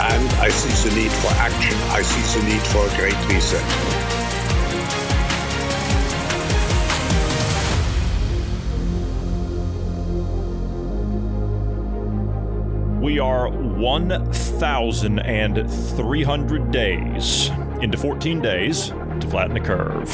and I see the need for action. I see the need for a great reset. We are 1,300 days into 14 days to flatten the curve.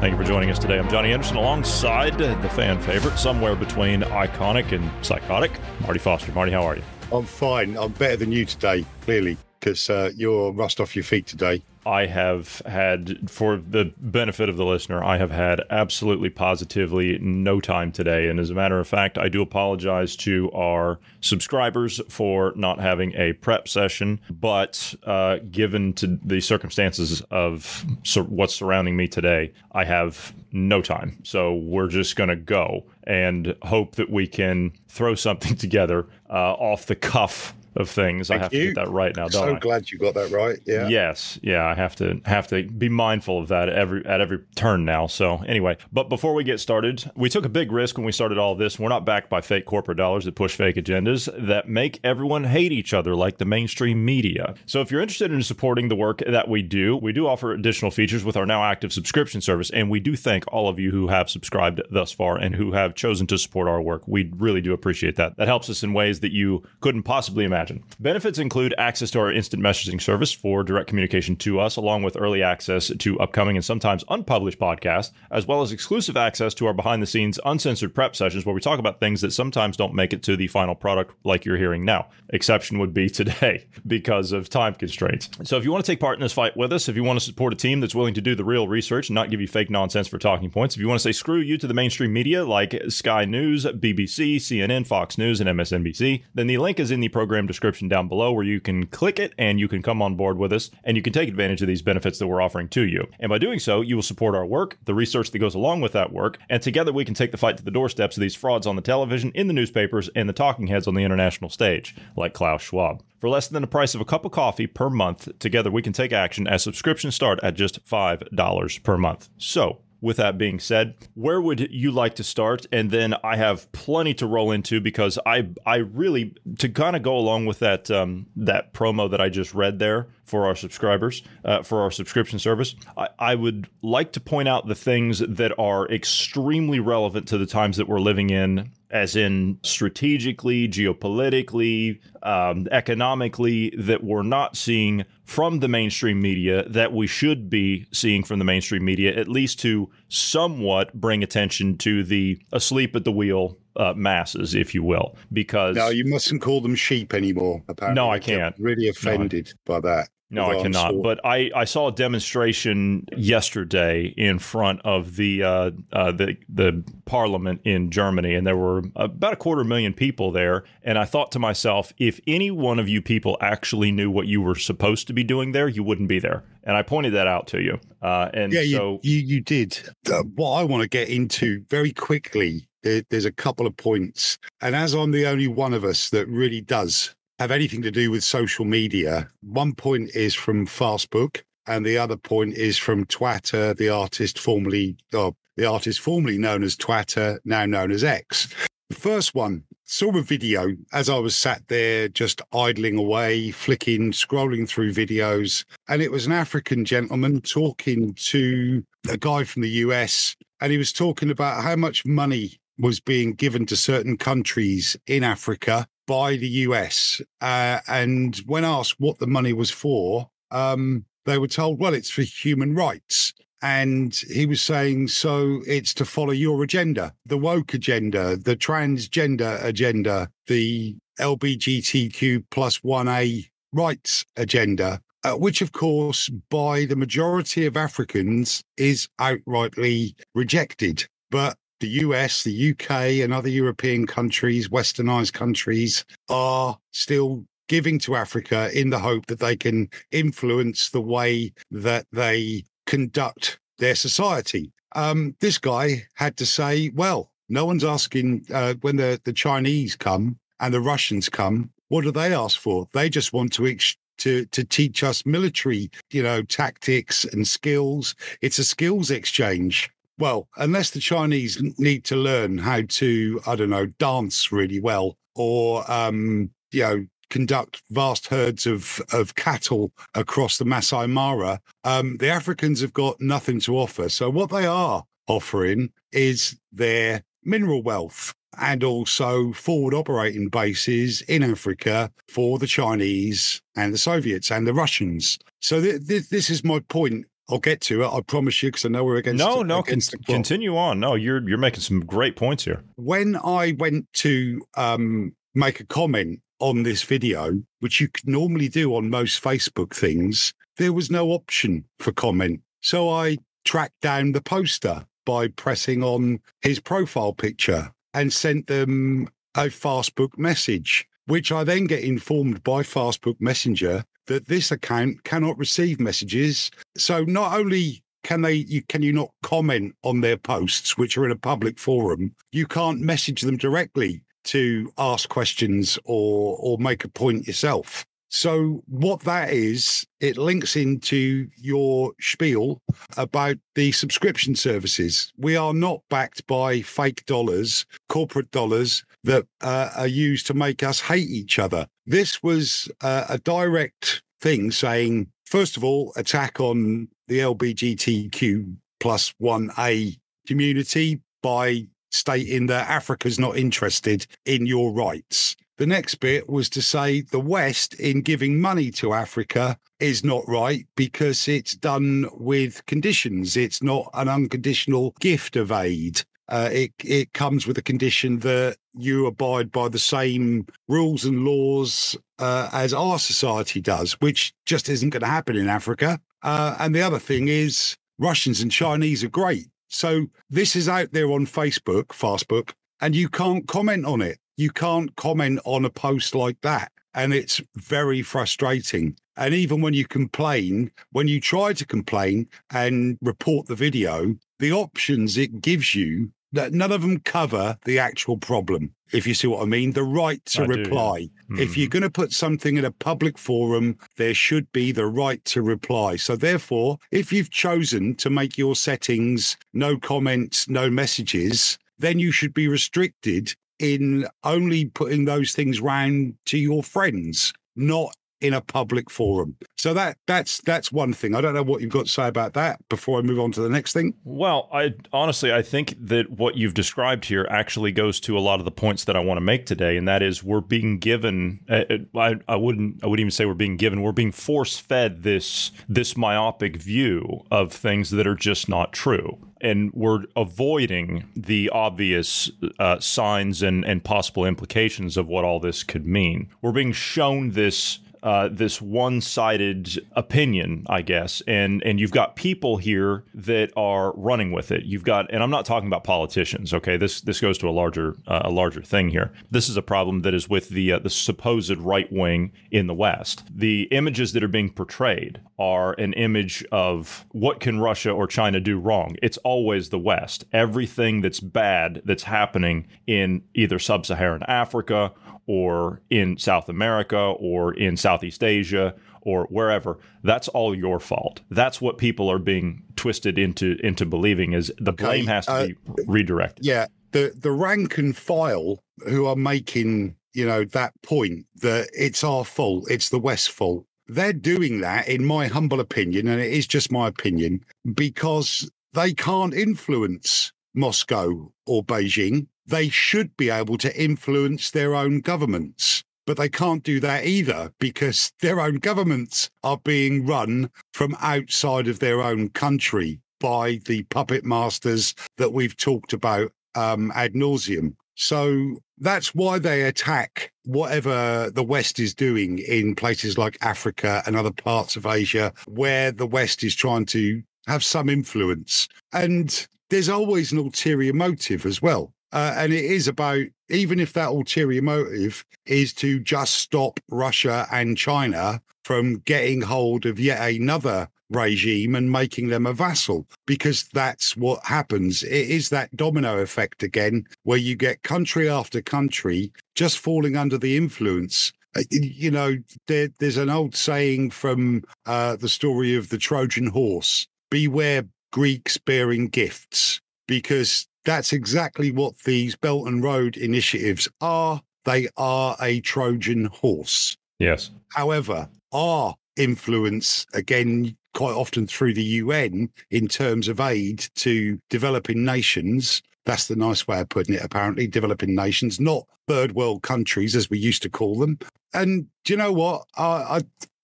Thank you for joining us today. I'm Johnny Anderson alongside the fan favorite, somewhere between iconic and psychotic, Marty Foster. Marty, how are you? I'm fine. I'm better than you today, clearly, because uh, you're rust off your feet today. I have had, for the benefit of the listener, I have had absolutely positively no time today. And as a matter of fact, I do apologize to our subscribers for not having a prep session. But uh, given to the circumstances of sur- what's surrounding me today, I have no time. So we're just going to go and hope that we can throw something together uh, off the cuff of things. Thank I have you. to get that right now, don't so I? glad you got that right. Yeah. Yes, yeah, I have to have to be mindful of that at every at every turn now. So anyway, but before we get started, we took a big risk when we started all this. We're not backed by fake corporate dollars that push fake agendas that make everyone hate each other like the mainstream media. So if you're interested in supporting the work that we do, we do offer additional features with our now active subscription service, and we do thank all of you who have subscribed thus far and who have chosen to support our work. We really do appreciate that. That helps us in ways that you couldn't possibly imagine. Benefits include access to our instant messaging service for direct communication to us, along with early access to upcoming and sometimes unpublished podcasts, as well as exclusive access to our behind the scenes uncensored prep sessions where we talk about things that sometimes don't make it to the final product like you're hearing now. Exception would be today because of time constraints. So if you want to take part in this fight with us, if you want to support a team that's willing to do the real research and not give you fake nonsense for talking points, if you want to say screw you to the mainstream media like Sky News, BBC, CNN, Fox News, and MSNBC, then the link is in the program description down below where you can click it and you can come on board with us and you can take advantage of these benefits that we're offering to you. And by doing so, you will support our work, the research that goes along with that work, and together we can take the fight to the doorsteps of these frauds on the television, in the newspapers, and the talking heads on the international stage, like Klaus Schwab. For less than the price of a cup of coffee per month, together we can take action as subscriptions start at just $5 per month. So, with that being said, where would you like to start? And then I have plenty to roll into because I I really to kind of go along with that um, that promo that I just read there for our subscribers uh, for our subscription service. I, I would like to point out the things that are extremely relevant to the times that we're living in as in strategically, geopolitically, um, economically, that we're not seeing from the mainstream media that we should be seeing from the mainstream media, at least to somewhat bring attention to the asleep at the wheel uh, masses, if you will. Because No, you mustn't call them sheep anymore. Apparently, No, I can't. Really offended by that. No, I cannot. But I, I saw a demonstration yesterday in front of the uh, uh, the the parliament in Germany, and there were about a quarter million people there. And I thought to myself, if any one of you people actually knew what you were supposed to be doing there, you wouldn't be there. And I pointed that out to you. Uh, and yeah, so you, you you did. Uh, what I want to get into very quickly, there, there's a couple of points, and as I'm the only one of us that really does have anything to do with social media, one point is from Fastbook, and the other point is from Twitter, the artist formerly, or the artist formerly known as Twitter, now known as X. The first one saw a video as I was sat there just idling away, flicking, scrolling through videos. And it was an African gentleman talking to a guy from the US. And he was talking about how much money was being given to certain countries in Africa by the US. Uh, and when asked what the money was for, um, they were told, well, it's for human rights. And he was saying, so it's to follow your agenda, the woke agenda, the transgender agenda, the LBGTQ plus 1A rights agenda, uh, which, of course, by the majority of Africans is outrightly rejected. But the US, the UK, and other European countries, westernized countries, are still giving to Africa in the hope that they can influence the way that they conduct their society. Um, this guy had to say, well, no one's asking uh, when the, the Chinese come and the Russians come, what do they ask for? They just want to ex- to to teach us military, you know, tactics and skills. It's a skills exchange. Well, unless the Chinese need to learn how to, I don't know, dance really well or um, you know, conduct vast herds of of cattle across the Masai Mara, um, the Africans have got nothing to offer. So what they are offering is their mineral wealth and also forward operating bases in Africa for the Chinese and the Soviets and the Russians. So th- th- this is my point. I'll get to it. I promise you, because I know we're against. No, no, against con- continue on. No, you're you're making some great points here. When I went to um, make a comment on this video, which you could normally do on most Facebook things, there was no option for comment. So I tracked down the poster by pressing on his profile picture and sent them a Fastbook message, which I then get informed by Fastbook Messenger that this account cannot receive messages. So not only can they you can you not comment on their posts which are in a public forum you can't message them directly to ask questions or or make a point yourself so what that is, it links into your spiel about the subscription services. We are not backed by fake dollars, corporate dollars that uh, are used to make us hate each other. This was uh, a direct thing saying, first of all, attack on the LBGTQ plus 1A community by stating that Africa's not interested in your rights. The next bit was to say the West, in giving money to Africa, is not right because it's done with conditions. It's not an unconditional gift of aid. Uh, it it comes with a condition that you abide by the same rules and laws uh, as our society does, which just isn't going to happen in Africa. Uh, and the other thing is, Russians and Chinese are great. So this is out there on Facebook, Fastbook, and you can't comment on it you can't comment on a post like that. And it's very frustrating. And even when you complain, when you try to complain and report the video, the options it gives you that none of them cover the actual problem. If you see what I mean, the right to I do, reply. yeah. If you're mm-hmm. going to put something in a public forum, there should be the right to reply. So, therefore, if you've chosen to make your settings no comments, no messages, then you should be restricted in only putting those things round to your friends, not in a public forum. So that that's that's one thing. I don't know what you've got to say about that before I move on to the next thing. Well, I honestly I think that what you've described here actually goes to a lot of the points that I want to make today, and that is we're being given. uh, I, I wouldn't I wouldn't even say we're being given. We're being force fed this this myopic view of things that are just not true. And we're avoiding the obvious uh, signs and, and possible implications of what all this could mean. We're being shown this uh, this one-sided opinion, I guess, and and you've got people here that are running with it. You've got, and I'm not talking about politicians. Okay, this this goes to a larger uh, a larger thing here. This is a problem that is with the uh, the supposed right wing in the West. The images that are being portrayed are an image of what can Russia or China do wrong. It's always the West. Everything that's bad that's happening in either sub-Saharan Africa or in South America or in Southeast Asia or wherever that's all your fault that's what people are being twisted into into believing is the Okay, blame has to uh, be redirected Yeah, the the rank and file who are making you know that point that it's our fault, it's the West fault. They're doing that, in my humble opinion, and it is just my opinion, because they can't influence Moscow or Beijing. They should be able to influence their own governments. But they can't do that either because their own governments are being run from outside of their own country by the puppet masters that we've talked about um, ad nauseum. So that's why they attack whatever the West is doing in places like Africa and other parts of Asia, where the West is trying to have some influence. And there's always an ulterior motive as well. Uh, and it is about, even if that ulterior motive is to just stop Russia and China from getting hold of yet another regime and making them a vassal, because that's what happens. It is that domino effect again, where you get country after country just falling under the influence uh, you know, there, there's an old saying from uh, the story of the Trojan horse beware Greeks bearing gifts, because that's exactly what these Belt and Road initiatives are. They are a Trojan horse. Yes. However, our influence, again, quite often through the UN in terms of aid to developing nations, that's the nice way of putting it, apparently, developing nations, not third world countries as we used to call them. And do you know what? I,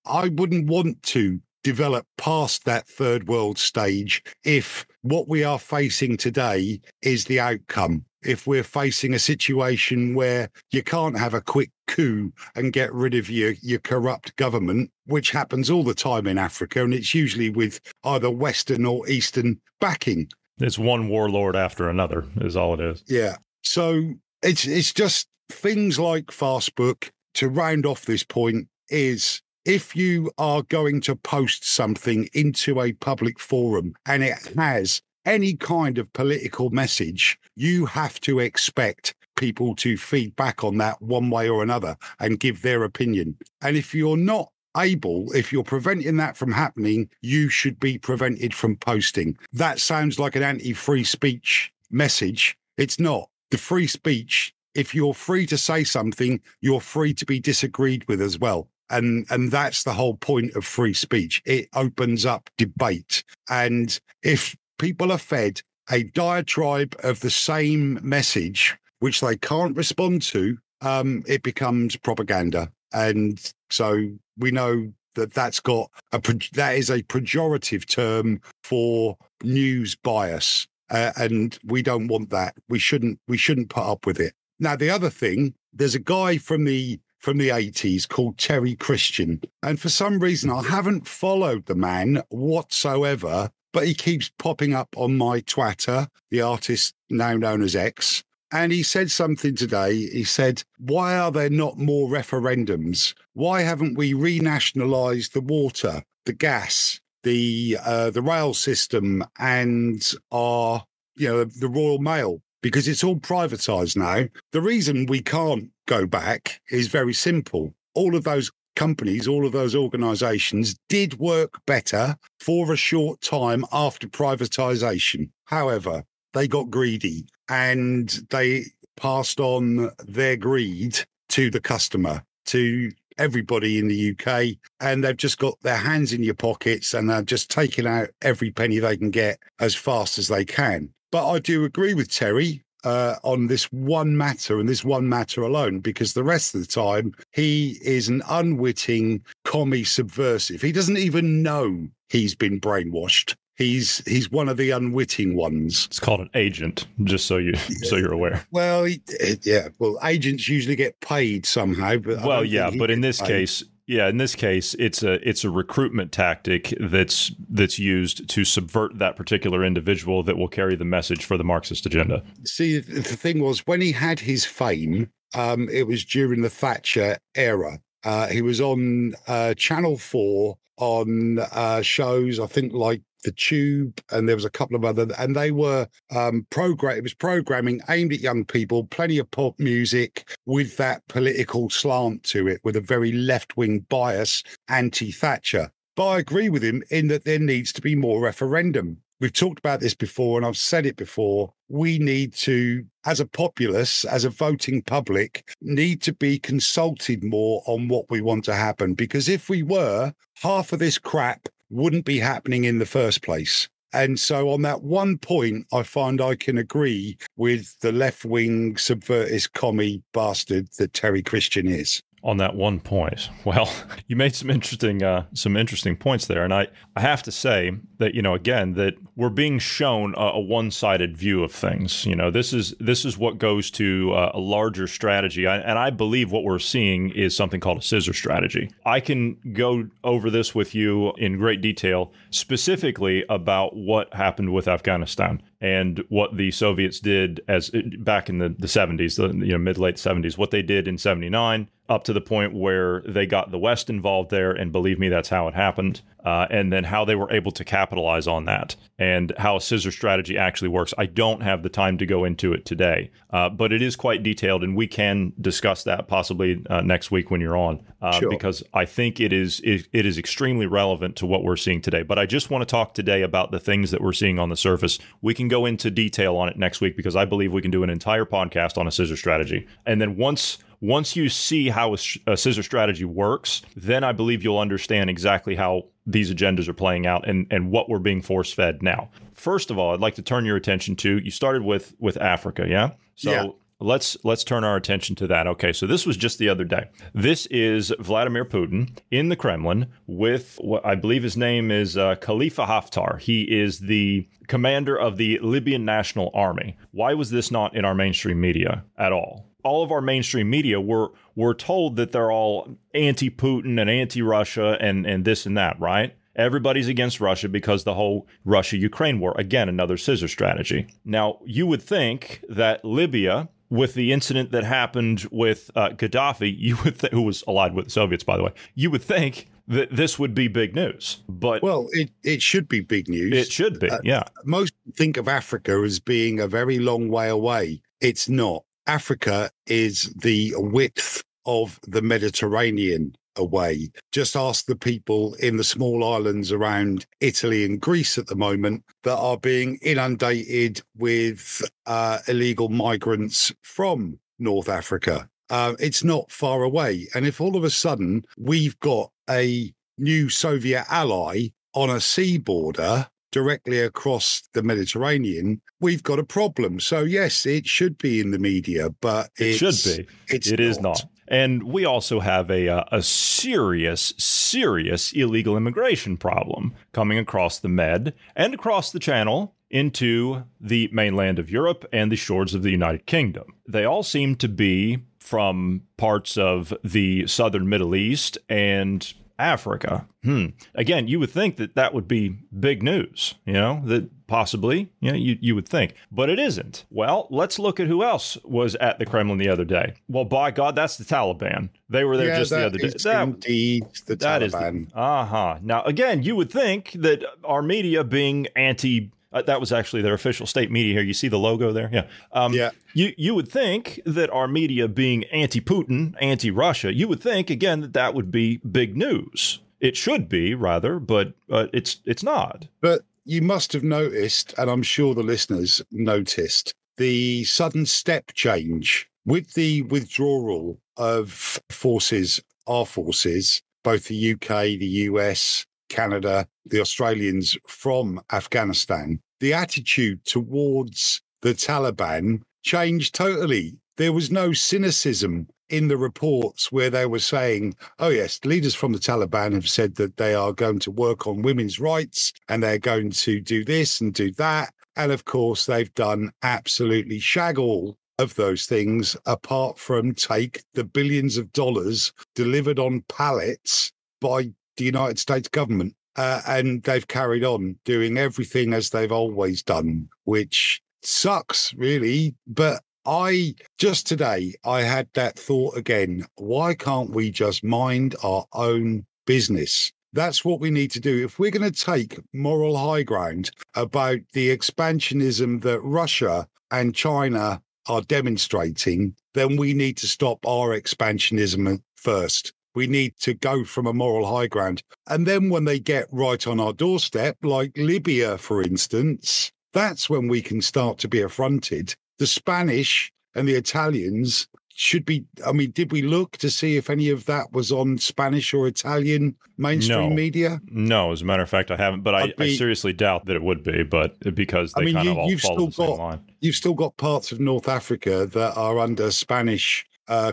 I, I wouldn't want to develop past that third world stage if what we are facing today is the outcome. If we're facing a situation where you can't have a quick coup and get rid of your, your corrupt government, which happens all the time in Africa, and it's usually with either Western or Eastern backing. It's one warlord after another, is all it is. Yeah. So it's it's just things like Fastbook to round off this point is if you are going to post something into a public forum and it has any kind of political message, you have to expect people to feed back on that one way or another and give their opinion. And if you're not able, if you're preventing that from happening, you should be prevented from posting. That sounds like an anti free speech message. It's not. The free speech, if you're free to say something, you're free to be disagreed with as well and and that's the whole point of free speech. It opens up debate. And if people are fed a diatribe of the same message which they can't respond to um, it becomes propaganda. And so we know that that's got a that is a pejorative term for news bias. Uh, and we don't want that. We shouldn't we shouldn't put up with it. Now the other thing there's a guy from the from the 80s called Terry Christian. And for some reason, I haven't followed the man whatsoever, but he keeps popping up on my Twitter, the artist now known as X. And he said something today. He said, Why are there not more referendums? Why haven't we renationalized the water, the gas, the uh, the rail system, and our you know the Royal Mail? Because it's all privatized now. The reason we can't go back is very simple. All of those companies, all of those organizations did work better for a short time after privatization. However, they got greedy and they passed on their greed to the customer, to everybody in the UK. And they've just got their hands in your pockets and they're just taking out every penny they can get as fast as they can. But I do agree with Terry uh, on this one matter and this one matter alone, because the rest of the time he is an unwitting commie subversive. He doesn't even know he's been brainwashed. He's he's one of the unwitting ones. It's called an agent, just so you so you're aware. Well, yeah. Well, agents usually get paid somehow, but well, yeah. But in this paid. case, yeah, in this case, it's a it's a recruitment tactic that's that's used to subvert that particular individual that will carry the message for the Marxist agenda. See, the thing was when he had his fame, um, it was during the Thatcher era. Uh, he was on uh, Channel Four on uh, shows, I think like the Tube, and there was a couple of other, and they were um, program. It was programming aimed at young people, plenty of pop music with that political slant to it, with a very left wing bias, anti Thatcher. But I agree with him in that there needs to be more referendum. We've talked about this before, and I've said it before. We need to, as a populace, as a voting public, need to be consulted more on what we want to happen. Because if we were, half of this crap wouldn't be happening in the first place. And so, on that one point, I find I can agree with the left wing subvertist commie bastard that Terry Christian is. On that one point. Well, you made some interesting uh, some interesting points there, and I I have to say that you know again that we're being shown a, a one sided view of things. You know this is this is what goes to uh, a larger strategy, I, and I believe what we're seeing is something called a scissor strategy. I can go over this with you in great detail, specifically about what happened with Afghanistan and what the Soviets did as back in the, the 70s, the you know mid late 70s, what they did in 79 up to the point where they got the West involved there, and believe me, that's how it happened. Uh, and then how they were able to capitalize on that, and how a scissor strategy actually works. I don't have the time to go into it today, uh, but it is quite detailed, and we can discuss that possibly uh, next week when you're on, uh, sure. because I think it is it, it is extremely relevant to what we're seeing today. But I just want to talk today about the things that we're seeing on the surface. We can go into detail on it next week because I believe we can do an entire podcast on a scissor strategy, and then once once you see how a, a, scissor strategy works, then I believe you'll understand exactly how these agendas are playing out and, and what we're being force fed now. First of all, I'd like to turn your attention to you started with with Africa, yeah? So yeah. let's let's turn our attention to that. Okay, so this was just the other day. This is Vladimir Putin in the Kremlin with what I believe his name is uh, Khalifa Haftar. He is the commander of the Libyan National Army. Why was this not in our mainstream media at all? All of our mainstream media were were told that they're all anti-Putin and anti-Russia and and this and that, right? Everybody's against Russia because the whole Russia Ukraine war. Again, another scissor strategy. Now, you would think that Libya, with the incident that happened with uh, Gaddafi, you would th- who was allied with the Soviets, by the way, you would think that this would be big news. But well, it, it should be big news. It should be, uh, yeah. Most think of Africa as being a very long way away. It's not. Africa is the width of the Mediterranean away. Just ask the people in the small islands around Italy and Greece at the moment that are being inundated with uh, illegal migrants from North Africa. Uh, it's not far away. And if all of a sudden we've got a new Soviet ally on a sea border directly across the Mediterranean, we've got a problem. So yes, it should be in the media, but it should be. It's it not. is not. And we also have a uh, a serious, serious illegal immigration problem coming across the Med and across the Channel into the mainland of Europe and the shores of the United Kingdom. They all seem to be from parts of the southern Middle East and Africa. Hmm. Again, you would think that that would be big news, you know, that possibly, you, know, you, you would think, but it isn't. Well, let's look at who else was at the Kremlin the other day. Well, by God, that's the Taliban. They were there yeah, just the other day. That, indeed the that Taliban. Uh huh. Now, again, you would think that our media being anti uh, that was actually their official state media here. You see the logo there? Yeah. Um, yeah. You, you would think that our media being anti Putin, anti Russia, you would think, again, that that would be big news. It should be, rather, but uh, it's, it's not. But you must have noticed, and I'm sure the listeners noticed, the sudden step change with the withdrawal of forces, our forces, both the UK, the US, Canada, the Australians from Afghanistan the attitude towards the Taliban changed totally. There was no cynicism in the reports where they were saying, oh, yes, leaders from the Taliban have said that they are going to work on women's rights and they're going to do this and do that. And of course, they've done absolutely shag all of those things, apart from take the billions of dollars delivered on pallets by the United States government. Uh, and they've carried on doing everything as they've always done, which sucks, really. But I just today, I had that thought again. Why can't we just mind our own business? That's what we need to do. If we're going to take moral high ground about the expansionism that Russia and China are demonstrating, then we need to stop our expansionism first. We need to go from a moral high ground. And then when they get right on our doorstep, like Libya, for instance, that's when we can start to be affronted. The Spanish and the Italians should be i mean did we look to see if any of that was on spanish or italian mainstream no. media no as a matter of fact i haven't but I, be, I, seriously doubt that it would be but because they I mean, kind you, of all you've follow still the got, line you've still got parts of north africa that are under spanish uh,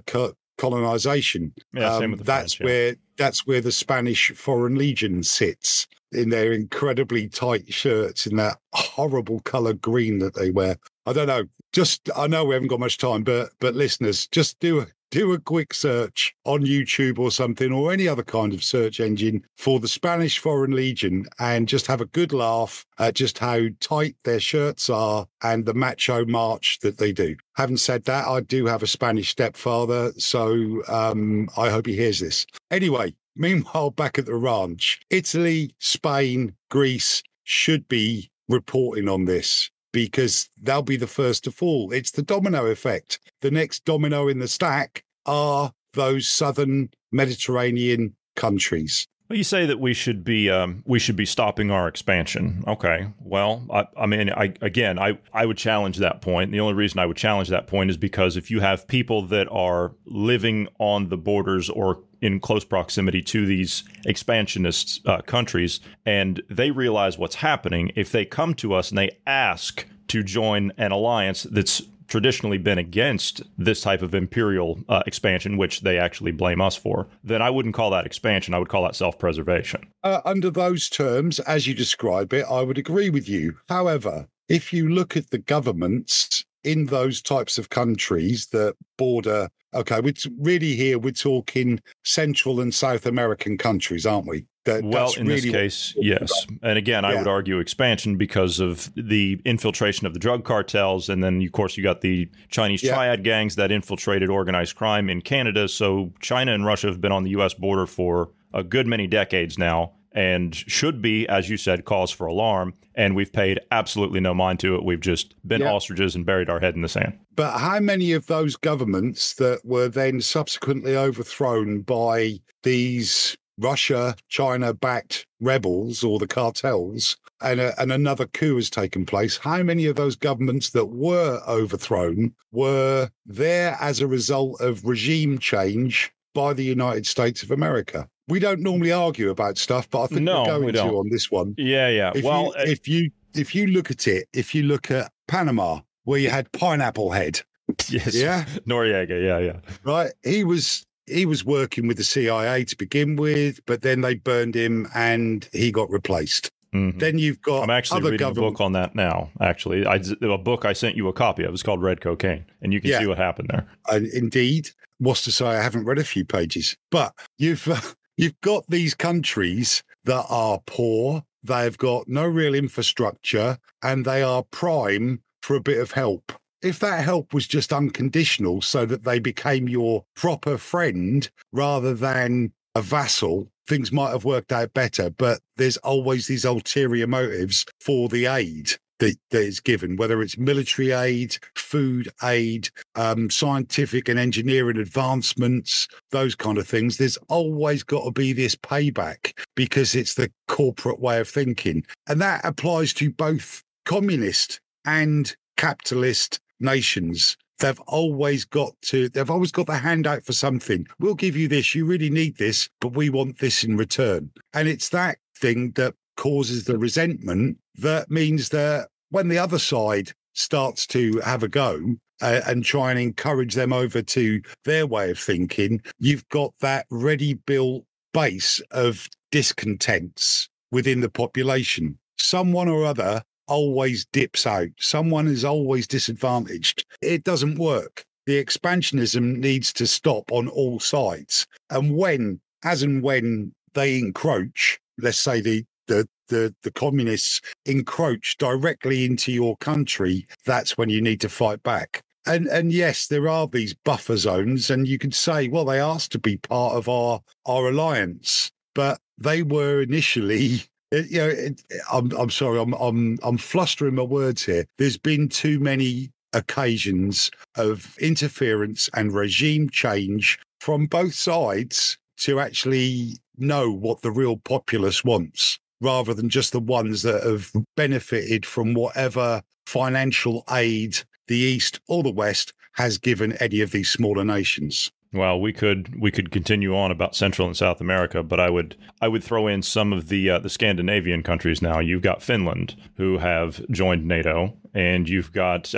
colonization. Yeah, um, the that's French, yeah. where that's where the Spanish Foreign Legion sits in their incredibly tight shirts in that horrible color green that they wear. I don't know. Just I know we haven't got much time, but but listeners, just do a do a quick search on YouTube or something or any other kind of search engine for the Spanish Foreign Legion and just have a good laugh at just how tight their shirts are and the macho march that they do. Having said that, I do have a Spanish stepfather, so um, I hope he hears this. Anyway, meanwhile, back at the ranch, Italy, Spain, Greece should be reporting on this because they'll be the first to fall. It's the domino effect. The next domino in the stack are those southern Mediterranean countries. Well, you say that we should be um, we should be stopping our expansion. Okay. Well, I, I mean, I, again, I, I would challenge that point. The only reason I would challenge that point is because if you have people that are living on the borders or in close proximity to these expansionist uh, countries, and they realize what's happening, if they come to us and they ask to join an alliance that's traditionally been against this type of imperial uh, expansion, which they actually blame us for, then I wouldn't call that expansion. I would call that self preservation. Uh, under those terms, as you describe it, I would agree with you. However, if you look at the governments in those types of countries that border, okay, we're t- really here, we're talking Central and South American countries, aren't we? That, Well, in really this case, yes. And again, I would argue expansion because of the infiltration of the drug cartels. And then, of course, you got the Chinese Yeah. triad gangs that infiltrated organized crime in Canada. So China and Russia have been on the U.S. border for a good many decades now and should be, as you said, cause for alarm. And we've paid absolutely no mind to it. We've just been Yeah. ostriches and buried our head in the sand. But how many of those governments that were then subsequently overthrown by these Russia, China backed rebels or the cartels, and, a, and another coup has taken place? How many of those governments that were overthrown were there as a result of regime change by the United States of America? We don't normally argue about stuff, but I think No, we're going we to on this one Yeah, yeah. if well, you, uh, if you if you look at it, if you look at Panama, where you had Pineapple Head, yes. yeah, Noriega. Yeah, yeah. right, he was he was working with the CIA to begin with, but then they burned him and he got replaced. Mhm. Then you've got I'm actually reading a book on that now. Actually, I, a book I sent you a copy of. It's called Red Cocaine, and you can Yeah. see what happened there. and indeed, what's to say I haven't read a few pages, but you've uh, you've got these countries that are poor. They've got no real infrastructure, and they are prime for a bit of help. If that help was just unconditional, so that they became your proper friend rather than a vassal, things might have worked out better. But there's always these ulterior motives for the aid that, that is given, whether it's military aid, food aid, um, scientific and engineering advancements, those kind of things. There's always got to be this payback because it's the corporate way of thinking. And that applies to both communist and capitalist nations. They've always got to, they've always got the hand out for something. We'll give you this. You really need this, but we want this in return. And it's that thing that causes the resentment that means that when the other side starts to have a go uh, and try and encourage them over to their way of thinking, you've got that ready built base of discontents within the population. Someone or other always dips out, someone is always disadvantaged. It doesn't work. The expansionism needs to stop on all sides. And when, as and when they encroach, let's say the the the, the communists encroach directly into your country, that's when you need to fight back. And and yes, there are these buffer zones, and you can say, well, they asked to be part of our our alliance, but they were initially. it- you know, it, I'm I'm sorry, I'm I'm I'm flustering my words here. There's been too many occasions of interference and regime change from both sides to actually know what the real populace wants rather than just the ones that have benefited from whatever financial aid the East or the West has given any of these smaller nations. Well, we could we could continue on about Central and South America, but I would I would throw in some of the uh, the Scandinavian countries now. You've got Finland who have joined NATO, and you've got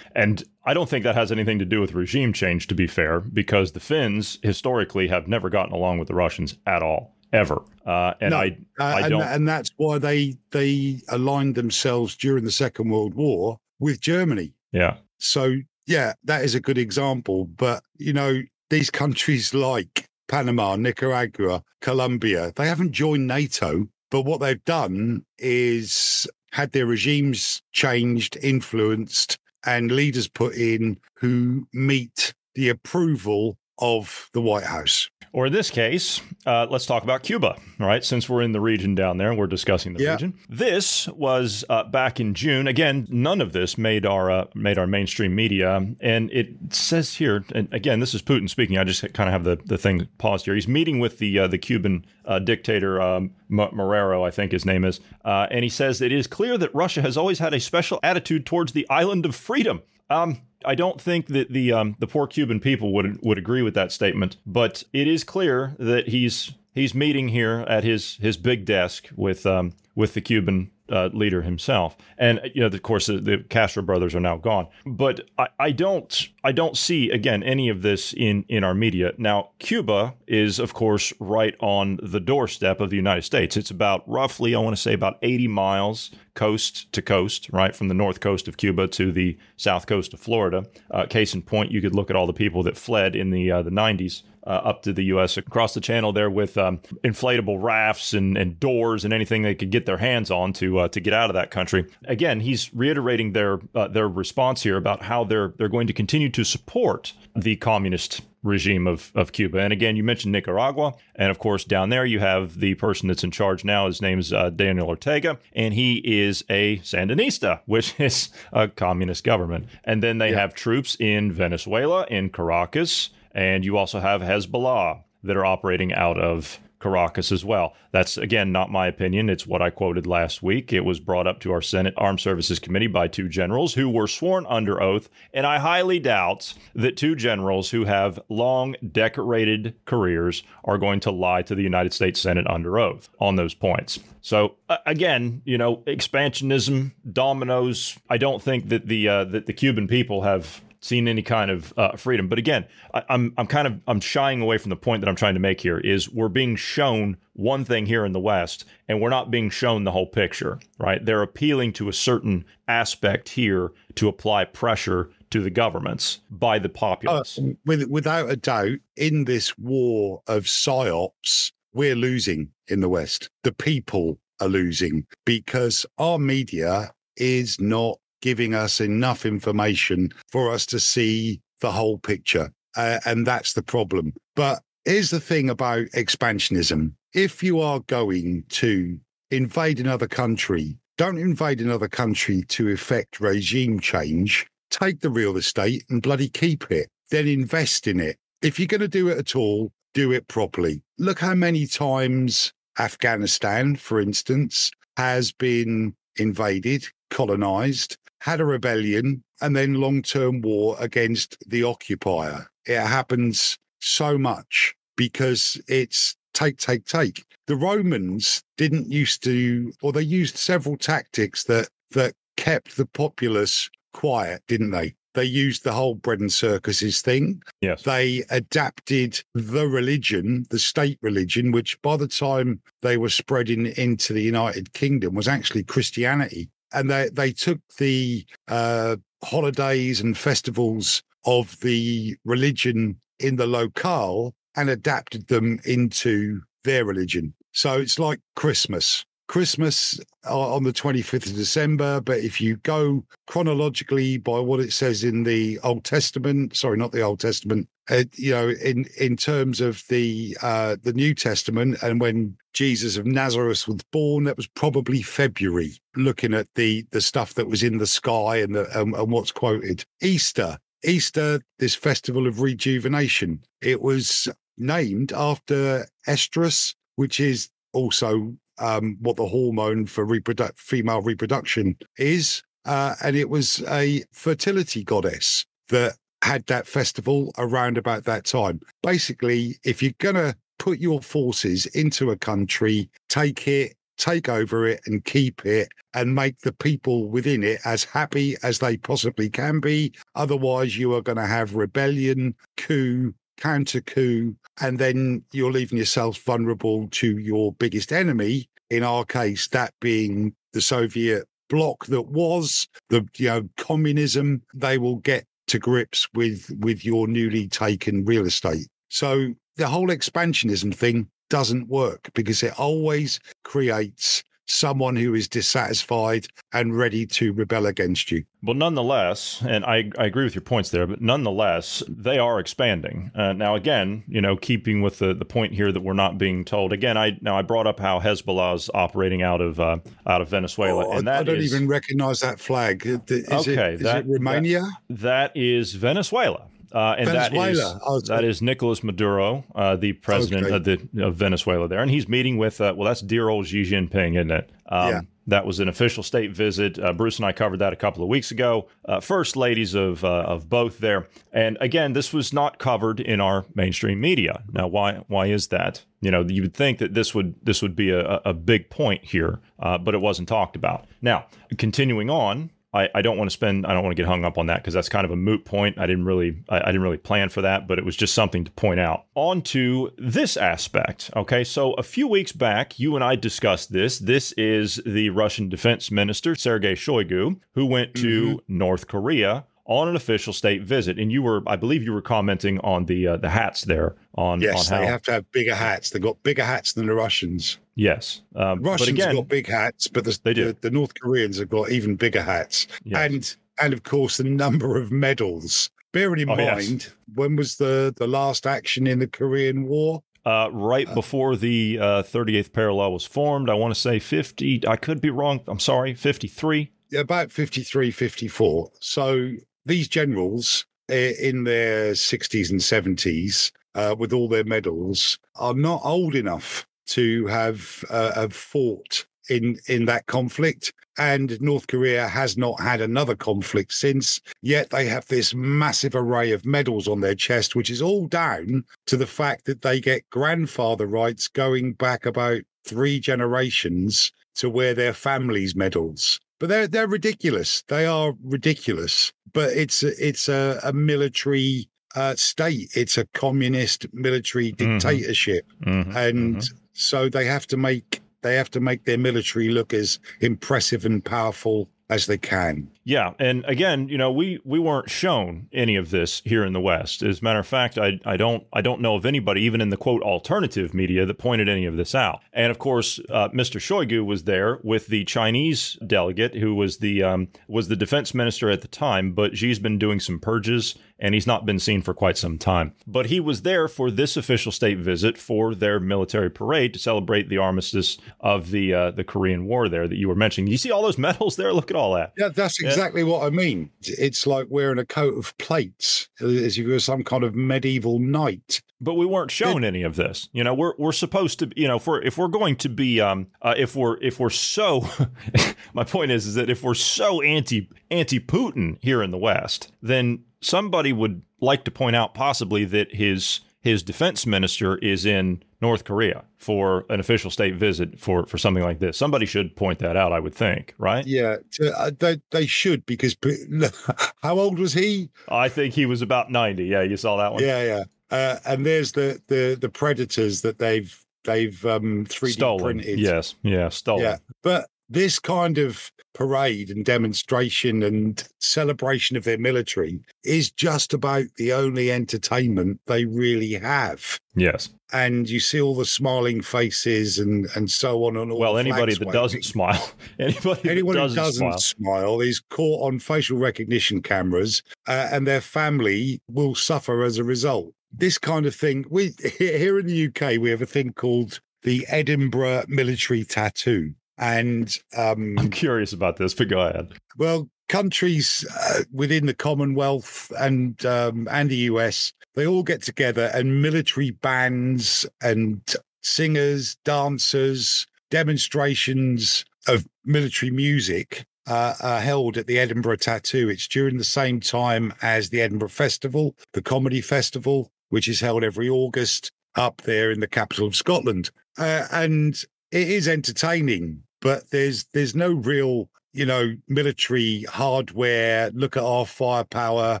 and I don't think that has anything to do with regime change. To be fair, because the Finns historically have never gotten along with the Russians at all ever. Uh, and No, I, uh, I don't. and that's why they they aligned themselves during the Second World War with Germany. yeah, So yeah, that is a good example. But you know, these countries like Panama, Nicaragua, Colombia, they haven't joined NATO. But what they've done is had their regimes changed, influenced, and leaders put in who meet the approval of the White House. Or in this case, uh, let's talk about Cuba, right? Since we're in the region down there, and we're discussing the Yeah. region. This was uh, back in June. Again, none of this made our uh, made our mainstream media, and it says here, and again, this is Putin speaking. I just kind of have the, the thing paused here. He's meeting with the uh, the Cuban uh, dictator um, Marrero, I think his name is, uh, and he says it is clear that Russia has always had a special attitude towards the island of freedom. Um, I don't think that the um, the poor Cuban people would would agree with that statement, but it is clear that he's he's meeting here at his his big desk with um, with the Cuban uh, leader himself, and you know, of course, the, the Castro brothers are now gone. But I, I don't I don't see again any of this in in our media now. Cuba is of course right on the doorstep of the United States. It's about roughly I want to say about eighty miles coast to coast, right from the north coast of Cuba to the south coast of Florida. Uh, case in point, you could look at all the people that fled in the uh, the nineties uh, up to the U.S. across the channel there with um, inflatable rafts and, and doors and anything they could get their hands on to uh, to get out of that country. Again, he's reiterating their uh, their response here about how they're they're going to continue to support the communist regime of, of Cuba. And again, you mentioned Nicaragua. And of course, down there, you have the person that's in charge now. His name is uh, Daniel Ortega, and he is a Sandinista, which is a communist government. And then they have troops in Venezuela, in Caracas, and you also have Hezbollah that are operating out of Caracas as well. That's again not my opinion. It's what I quoted last week. It was brought up to our Senate Armed Services Committee by two generals who were sworn under oath, and I highly doubt that two generals who have long decorated careers are going to lie to the United States Senate under oath on those points. So again, you know, expansionism, dominoes. I don't think that the uh, that the Cuban people have seen any kind of uh, freedom. But again, I, I'm I'm kind of I'm shying away from the point that I'm trying to make here. Is we're being shown one thing here in the West, and we're not being shown the whole picture. Right? They're appealing to a certain aspect here to apply pressure to the governments by the Uh, populace. with, without a doubt, in this war of psyops, we're losing in the West. The people are losing because our media is not giving us enough information for us to see the whole picture. Uh, and that's the problem. But here's the thing about expansionism if you are going to invade another country, don't invade another country to effect regime change. Take the real estate and bloody keep it. Then invest in it. If you're going to do it at all, do it properly. Look how many times Afghanistan, for instance, has been invaded, colonized, had a rebellion, and then long term war against the occupier. It happens so much because it's take, take, take. The Romans didn't used to, or they used several tactics that that kept the populace quiet, didn't they? They used the whole bread and circuses thing. yes. They adapted the religion, the state religion, which by the time they were spreading into the United Kingdom was actually Christianity. And they, they took the uh, holidays and festivals of the religion in the locale and adapted them into their religion. So it's like Christmas. Christmas uh, on the 25th of December, but if you go chronologically by what it says in the Old Testament, sorry, not the Old Testament, uh, you know, in in terms of the uh, the New Testament, and when Jesus of Nazareth was born, that was probably February. Looking at the the stuff that was in the sky and the um, and what's quoted, Easter, Easter, this festival of rejuvenation. It was named after estrus, which is also um, what the hormone for reproduct female reproduction is, uh, and it was a fertility goddess that had that festival around about that time. Basically, if you're to put your forces into a country, take it, take over it, and keep it, and make the people within it as happy as they possibly can be. Otherwise, you are going to have rebellion, coup, counter coup, and then you're leaving yourself vulnerable to your biggest enemy. In our case, that being the Soviet bloc that was the you know communism. They will get to grips with with your newly taken real estate. So the whole expansionism thing doesn't work because it always creates someone who is dissatisfied and ready to rebel against you. Well, nonetheless, and I, I agree with your points there, but nonetheless, they are expanding. Uh, now, again, you know, keeping with the, the point here that we're not being told. Again, I now I brought up how Hezbollah is operating out of uh, out of Venezuela, oh, and that I don't is, even recognize that flag. Is okay, it, is that, it Romania? That, that is Venezuela. Uh, and Venezuela. that is Oh, that is Nicolas Maduro, uh, the president Okay. of, the, of Venezuela there, and he's meeting with uh, well, that's dear old Xi Jinping, isn't it? Um, Yeah. That was an official state visit. Uh, Bruce and I covered that a couple of weeks ago. Uh, first ladies of uh, of both there, and again, this was not covered in our mainstream media. Now, why why is that? You know, you would think that this would this would be a, a big point here, uh, but it wasn't talked about. Now, continuing on, I, I don't want to spend I don't want to get hung up on that because that's kind of a moot point. I didn't really I, I didn't really plan for that, but it was just something to point out. On to this aspect. Okay, so a few weeks back, you and I discussed this. This is the Russian Defense Minister Sergei Shoigu, who went to mm-hmm. North Korea on an official state visit, and you were I believe you were commenting on the uh, the hats there on Yes, on how they have to have bigger hats. They've got bigger hats than the Russians. yes, um, but Russians again have got big hats, but the, They do. the, the North Koreans have got even bigger hats. Yes. And and of course the number of medals. Bearing in Oh, yes. mind, when was the, the last action in the Korean War? Uh, right before the uh, 38th parallel was formed, I want to say 50. I could be wrong. I'm sorry, 53. About 53, 54. So these generals eh, in their 60s and 70s, uh, with all their medals, are not old enough to have uh, have fought in in that conflict. And North Korea has not had another conflict since. Yet they have this massive array of medals on their chest, which is all down to the fact that they get grandfather rights going back about three generations to wear their families' medals. But they're they're ridiculous. They are ridiculous. But it's a, it's a, a military uh, state. It's a communist military Mhm. dictatorship, Mhm, and mhm. so they have to make they have to make their military look as impressive and powerful as they can. Yeah, and again, you know, we we weren't shown any of this here in the West. As a matter of fact, I I don't I don't know of anybody, even in the quote alternative media, that pointed any of this out. And of course, uh, Mr. Shoigu was there with the Chinese delegate, who was the um, was the defense minister at the time. But Xi's been doing some purges, and he's not been seen for quite some time. But he was there for this official state visit for their military parade to celebrate the armistice of the uh, the Korean War there that you were mentioning. You see all those medals there? Look at all that. Yeah, that's exactly what I mean. It's like wearing a coat of plates, as if you were some kind of medieval knight. but we weren't shown any of this. You know, we're we're supposed to, you know, if we're if we're going to be, um, uh, if we're if we're so, my point is, is that if we're so anti anti Putin here in the West, then somebody would like to point out possibly that his his defense minister is in North Korea for an official state visit for for something like this. Somebody should point that out. I would think, right? Yeah, uh, they they should because how old was he? I think he was about ninety. Yeah, you saw that one. Yeah, yeah. Uh, and there's the the the predators that they've they've um 3D stolen. printed. Yes, yeah, stolen. Yeah, but this kind of parade and demonstration and celebration of their military is just about the only entertainment they really have. Yes. And you see all the smiling faces and and so on and all. Well, anybody that waving. doesn't smile, anybody Anyone that who doesn't, doesn't smile, smile. is caught on facial recognition cameras, uh, and their family will suffer as a result. This kind of thing. We here in the UK, we have a thing called the Edinburgh military tattoo, and um, I'm curious about this, but go ahead. well, countries uh, within the Commonwealth and um, and the US, they all get together, and military bands and singers, dancers, demonstrations of military music uh, are held at the Edinburgh Tattoo. It's during the same time as the Edinburgh Festival, the Comedy Festival, which is held every August up there in the capital of Scotland. Uh, and it is entertaining, but there's there's no real, you know, military hardware. Look at our firepower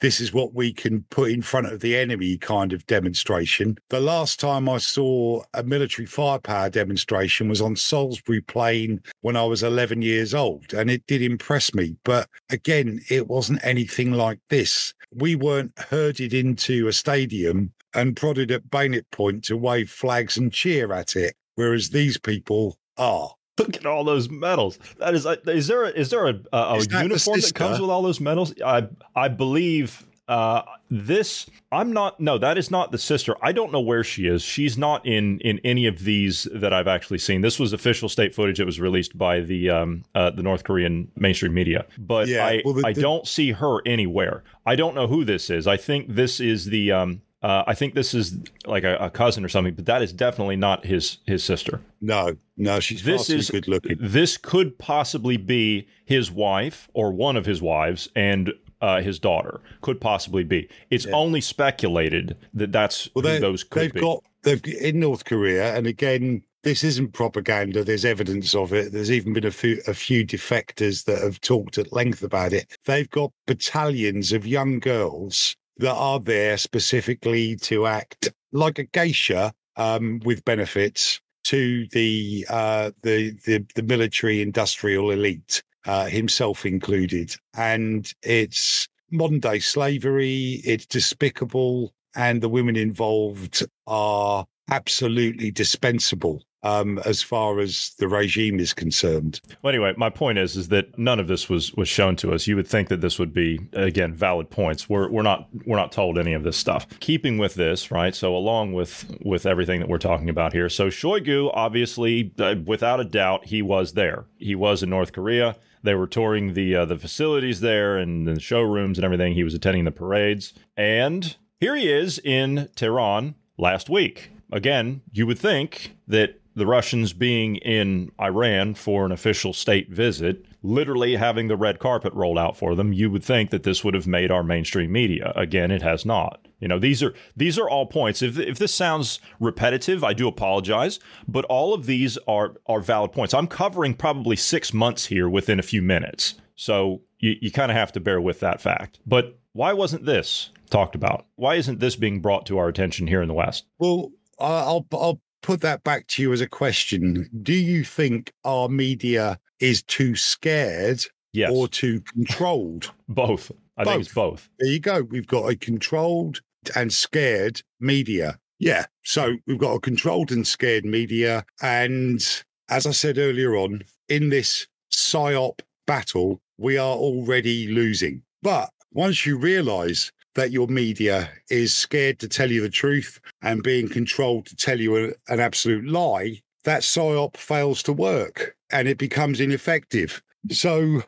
this is what we can put in front of the enemy kind of demonstration. The last time I saw a military firepower demonstration was on Salisbury Plain when I was 11 years old, and it did impress me. But again, it wasn't anything like this. We weren't herded into a stadium and prodded at bayonet point to wave flags and cheer at it, whereas these people are. Look at all those medals. That is, uh, is there a, is there a, a, a that uniform that comes with all those medals? I I believe uh, this. I'm not. No, that is not the sister. I don't know where she is. She's not in in any of these that I've actually seen. This was official state footage that was released by the um uh, the North Korean mainstream media. But Yeah, I well, the- I don't see her anywhere. I don't know who this is. I think this is the um. Uh, I think this is like a, a cousin or something, but that is definitely not his his sister No, no, she's this is good looking. This could possibly be his wife or one of his wives and uh, his daughter. Could possibly be. It's only speculated that that's Well, who they, those could they've be. got they've in North Korea, and again, this isn't propaganda. There's evidence of it. There's even been a few a few defectors that have talked at length about it. They've got battalions of young girls that are there specifically to act like a geisha um, with benefits to the uh, the the, the military industrial elite, uh, himself included, and it's modern day slavery. It's despicable, and the women involved are absolutely dispensable um, as far as the regime is concerned. Well, anyway, my point is is that none of this was was shown to us. You would think that this would be again valid points. We're we're not we're not told any of this stuff. Keeping with this, right? So along with with everything that we're talking about here, so Shoigu obviously, uh, without a doubt, he was there. He was in North Korea. They were touring the uh, the facilities there and the showrooms and everything. He was attending the parades, and here he is in Tehran last week. Again, you would think that the Russians being in Iran for an official state visit, literally having the red carpet rolled out for them, you would think that this would have made our mainstream media. Again, it has not. You know, these are these are all points. If if this sounds repetitive, I do apologize, but all of these are are valid points. I'm covering probably 6 months here within a few minutes. So you, you kind of have to bear with that fact. But why wasn't this talked about? Why isn't this being brought to our attention here in the West? Well, I'll I'll put that back to you as a question. Do you think our media is too scared Yes. or too controlled? Both. I think it's both. There you go. We've got a controlled and scared media. Yeah. So we've got a controlled and scared media. And as I said earlier on, in this PSYOP battle, we are already losing. But once you realize that your media is scared to tell you the truth and being controlled to tell you a- an absolute lie, that PSYOP fails to work and it becomes ineffective. So,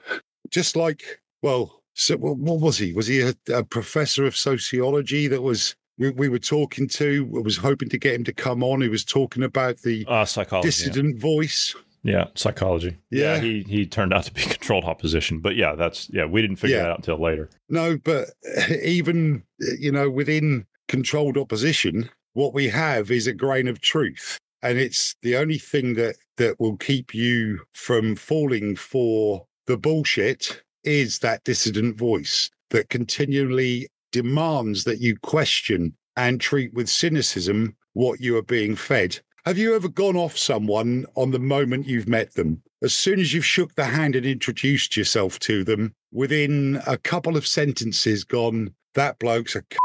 just like, well, so what was he? Was he a, a professor of sociology that was we, we were talking to? I was hoping to get him to come on. He was talking about the Uh, dissident voice. Yeah, psychology. Yeah. he he turned out to be controlled opposition, but yeah, that's yeah. We didn't figure Yeah. that out until later. No, but eh, even eh, you know within controlled opposition, what we have is a grain of truth, and it's the only thing that that will keep you from falling for the bullshit is that dissident voice that continually demands that you question and treat with cynicism what you are being fed. Have you ever gone off someone on the moment you've met them? As soon as you've shook the hand and introduced yourself to them, within a couple of sentences, gone, that bloke's a c-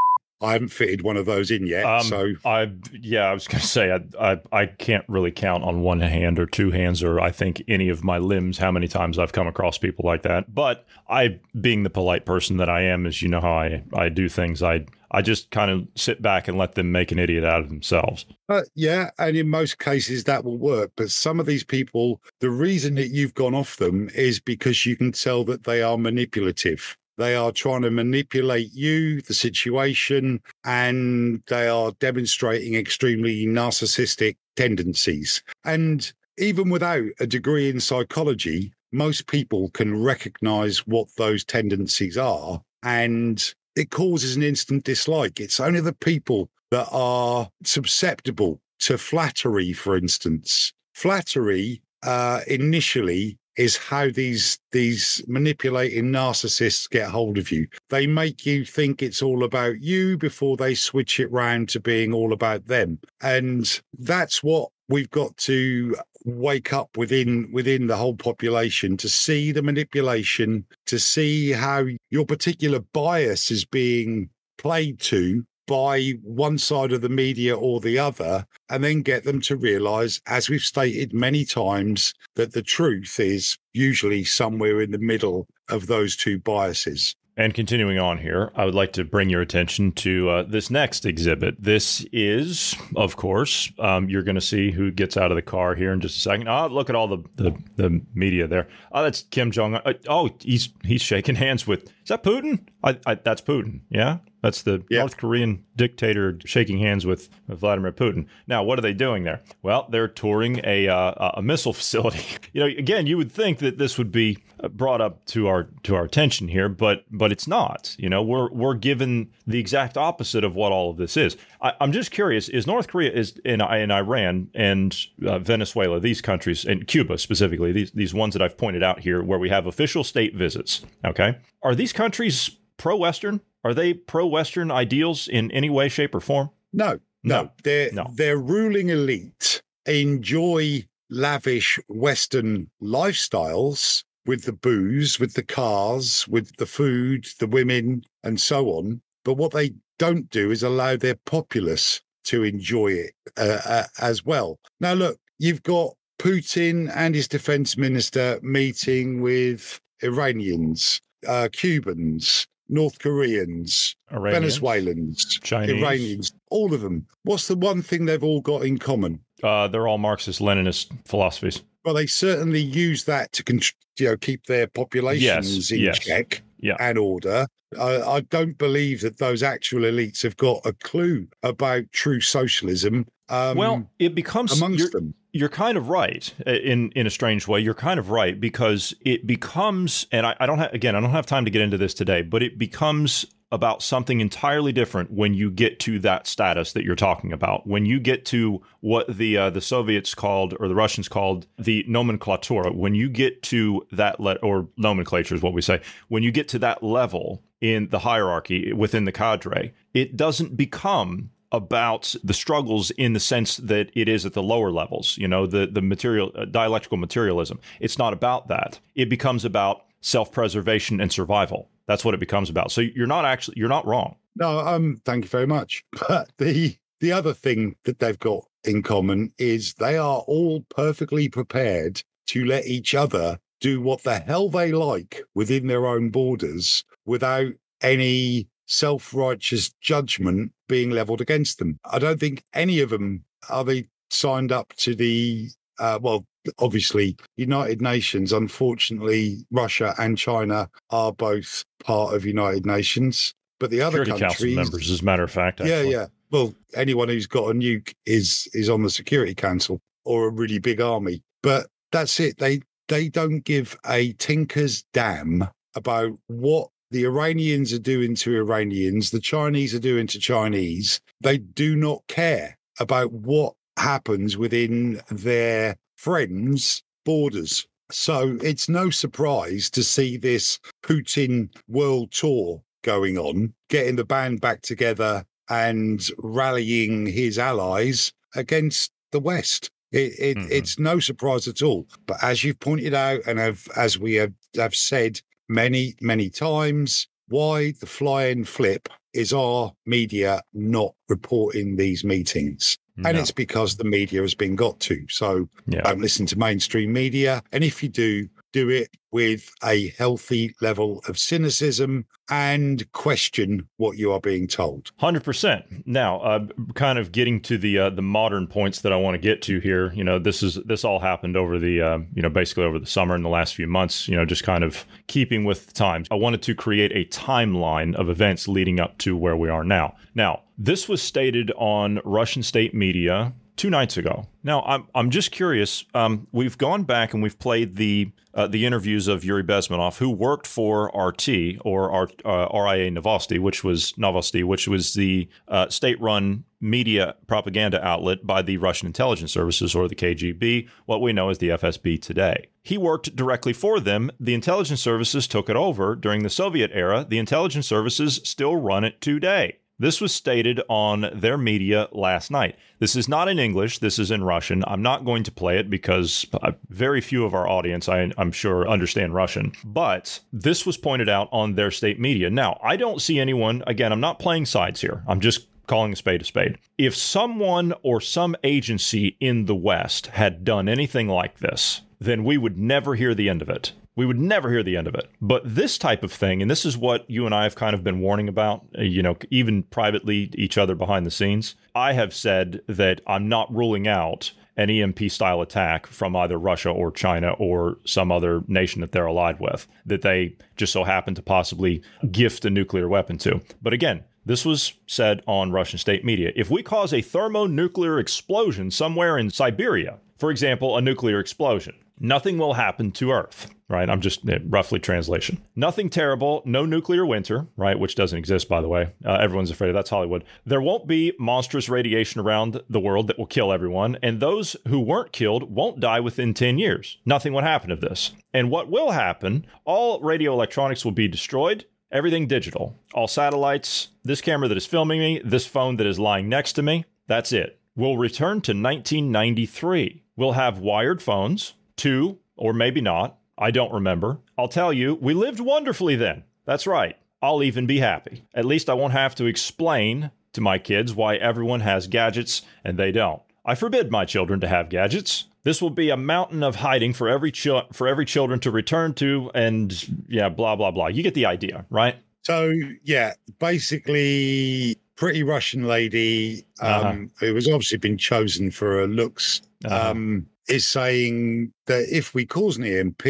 I haven't fitted one of those in yet. Um, so, I yeah, I was gonna say I, I I can't really count on one hand or two hands or I think any of my limbs how many times I've come across people like that. But I, being the polite person that I am, as you know how I I do things, I I just kind of sit back and let them make an idiot out of themselves. uh, yeah. And in most cases, that will work. But some of these people, the reason that you've gone off them is because you can tell that they are manipulative. They are trying to manipulate you, the situation, and they are demonstrating extremely narcissistic tendencies. And even without a degree in psychology, most people can recognize what those tendencies are and it causes an instant dislike. It's only the people that are susceptible to flattery, for instance. Flattery uh, initially is how these these manipulating narcissists get hold of you. They make you think it's all about you before they switch it round to being all about them. And that's what we've got to wake up within within the whole population to see the manipulation, to see how your particular bias is being played to by one side of the media or the other, and then get them to realize, as we've stated many times, that the truth is usually somewhere in the middle of those two biases. And continuing on here, I would like to bring your attention to uh, this next exhibit. This is, of course, um, you're going to see who gets out of the car here in just a second. Oh, look at all the, the, the media there. Oh, that's Kim Jong Uh, oh, he's he's shaking hands with. Is that Putin? I, I, that's Putin. Yeah, that's the yeah. North Korean dictator shaking hands with, Vladimir Putin. Now, what are they doing there? Well, they're touring a uh, a missile facility. you know, again, you would think that this would be uh, brought up to our to our attention here, but but it's not. You know, we're we're given the exact opposite of what all of this is. I, am just curious: is North Korea is in, in Iran and uh, Venezuela, these countries, and Cuba specifically, these these ones that I've pointed out here, where we have official state visits? Okay, are these countries pro-Western? Are they pro-Western ideals in any way, shape, or form? No, no. no. They're no. they're ruling elite enjoy lavish Western lifestyles with the booze, with the cars, with the food, the women, and so on. But what they don't do is allow their populace to enjoy it uh, uh, as well. Now, look, you've got Putin and his defense minister meeting with Iranians, uh, Cubans, North Koreans, Iranians, Venezuelans, Chinese. Iranians, all of them. What's the one thing they've all got in common? Uh, they're all Marxist Leninist philosophies. Well, they certainly use that to you know keep their populations yes, in yes. check yeah. and order. I, I, don't believe that those actual elites have got a clue about true socialism. Um, well, it becomes amongst them you're kind of right in in a strange way. You're kind of right because it becomes, and I, I don't have again, I don't have time to get into this today, but it becomes about something entirely different when you get to that status that you're talking about. When you get to what the uh, the Soviets called or the Russians called the nomenklatura, when you get to that le- or nomenclature is what we say. When you get to that level in the hierarchy within the cadre, it doesn't become about the struggles in the sense that it is at the lower levels, you know, the, the material, uh, dialectical materialism. It's not about that. It becomes about self preservation and survival. That's what it becomes about. So you're not actually, you're not wrong. No, um, thank you very much. But the, the other thing that they've got in common is they are all perfectly prepared to let each other do what the hell they like within their own borders without any self righteous judgment being leveled against them. I don't think any of them are they signed up to the, uh, well, obviously, United Nations. Unfortunately, Russia and China are both part of United Nations. But the other Security countries, Council members, as a matter of fact, actually. yeah, yeah. Well, anyone who's got a nuke is is on the Security Council or a really big army. But that's it. They they don't give a tinker's damn about what the Iranians are doing to Iranians, the Chinese are doing to Chinese. They do not care about what happens within their friends' borders. So it's no surprise to see this Putin world tour going on, getting the band back together and rallying his allies against the West. It, it, mm-hmm. It's no surprise at all. But as you've pointed out, and have, as we have, have said many, many times. Why the flying flip is our media not reporting these meetings? No. And it's because the media has been got to. So yeah. don't listen to mainstream media. And if you do, do it with a healthy level of cynicism and question what you are being told. Hundred percent. Now, uh, kind of getting to the uh, the modern points that I want to get to here. You know, this is this all happened over the uh, you know basically over the summer in the last few months. You know, just kind of keeping with times. I wanted to create a timeline of events leading up to where we are now. Now, this was stated on Russian state media two nights ago. Now, I'm I'm just curious. Um, we've gone back and we've played the uh, the interviews of Yuri Bezmenov, who worked for RT or R, uh, RIA Novosti, which was Novosti, which was the uh, state-run media propaganda outlet by the Russian intelligence services or the KGB, what we know as the FSB today. He worked directly for them. The intelligence services took it over during the Soviet era. The intelligence services still run it today. This was stated on their media last night. This is not in English. This is in Russian. I'm not going to play it because uh, very few of our audience, I, am sure, understand Russian. But this was pointed out on their state media. Now, I don't see anyone, again, I'm not playing sides here. I'm just calling a spade a spade. If someone or some agency in the West had done anything like this, then we would never hear the end of it we would never hear the end of it. But this type of thing, and this is what you and I have kind of been warning about, uh, you know, even privately each other behind the scenes. I have said that I'm not ruling out an EMP style attack from either Russia or China or some other nation that they're allied with, that they just so happen to possibly gift a nuclear weapon to. But again, this was said on Russian state media. If we cause a thermonuclear explosion somewhere in Siberia, for example, a nuclear explosion, nothing will happen to Earth, right? I'm just roughly translation. Nothing terrible, no nuclear winter, right? Which doesn't exist, by the way. Uh, everyone's afraid of that's Hollywood. There won't be monstrous radiation around the world that will kill everyone, and those who weren't killed won't die within 10 years. Nothing would happen of this. And what will happen, all radio electronics will be destroyed. Everything digital, all satellites, this camera that is filming me, this phone that is lying next to me, that's it. We'll return to 1993. We'll have wired phones, two, or maybe not. I don't remember. I'll tell you, we lived wonderfully then. That's right. I'll even be happy. At least I won't have to explain to my kids why everyone has gadgets and they don't. I forbid my children to have gadgets. This will be a mountain of hiding for every ch- for every children to return to, and yeah, blah blah blah. You get the idea, right? So yeah, basically, pretty Russian lady um, uh-huh. who has obviously been chosen for her looks. Uh-huh. Um, is saying that if we cause an EMP,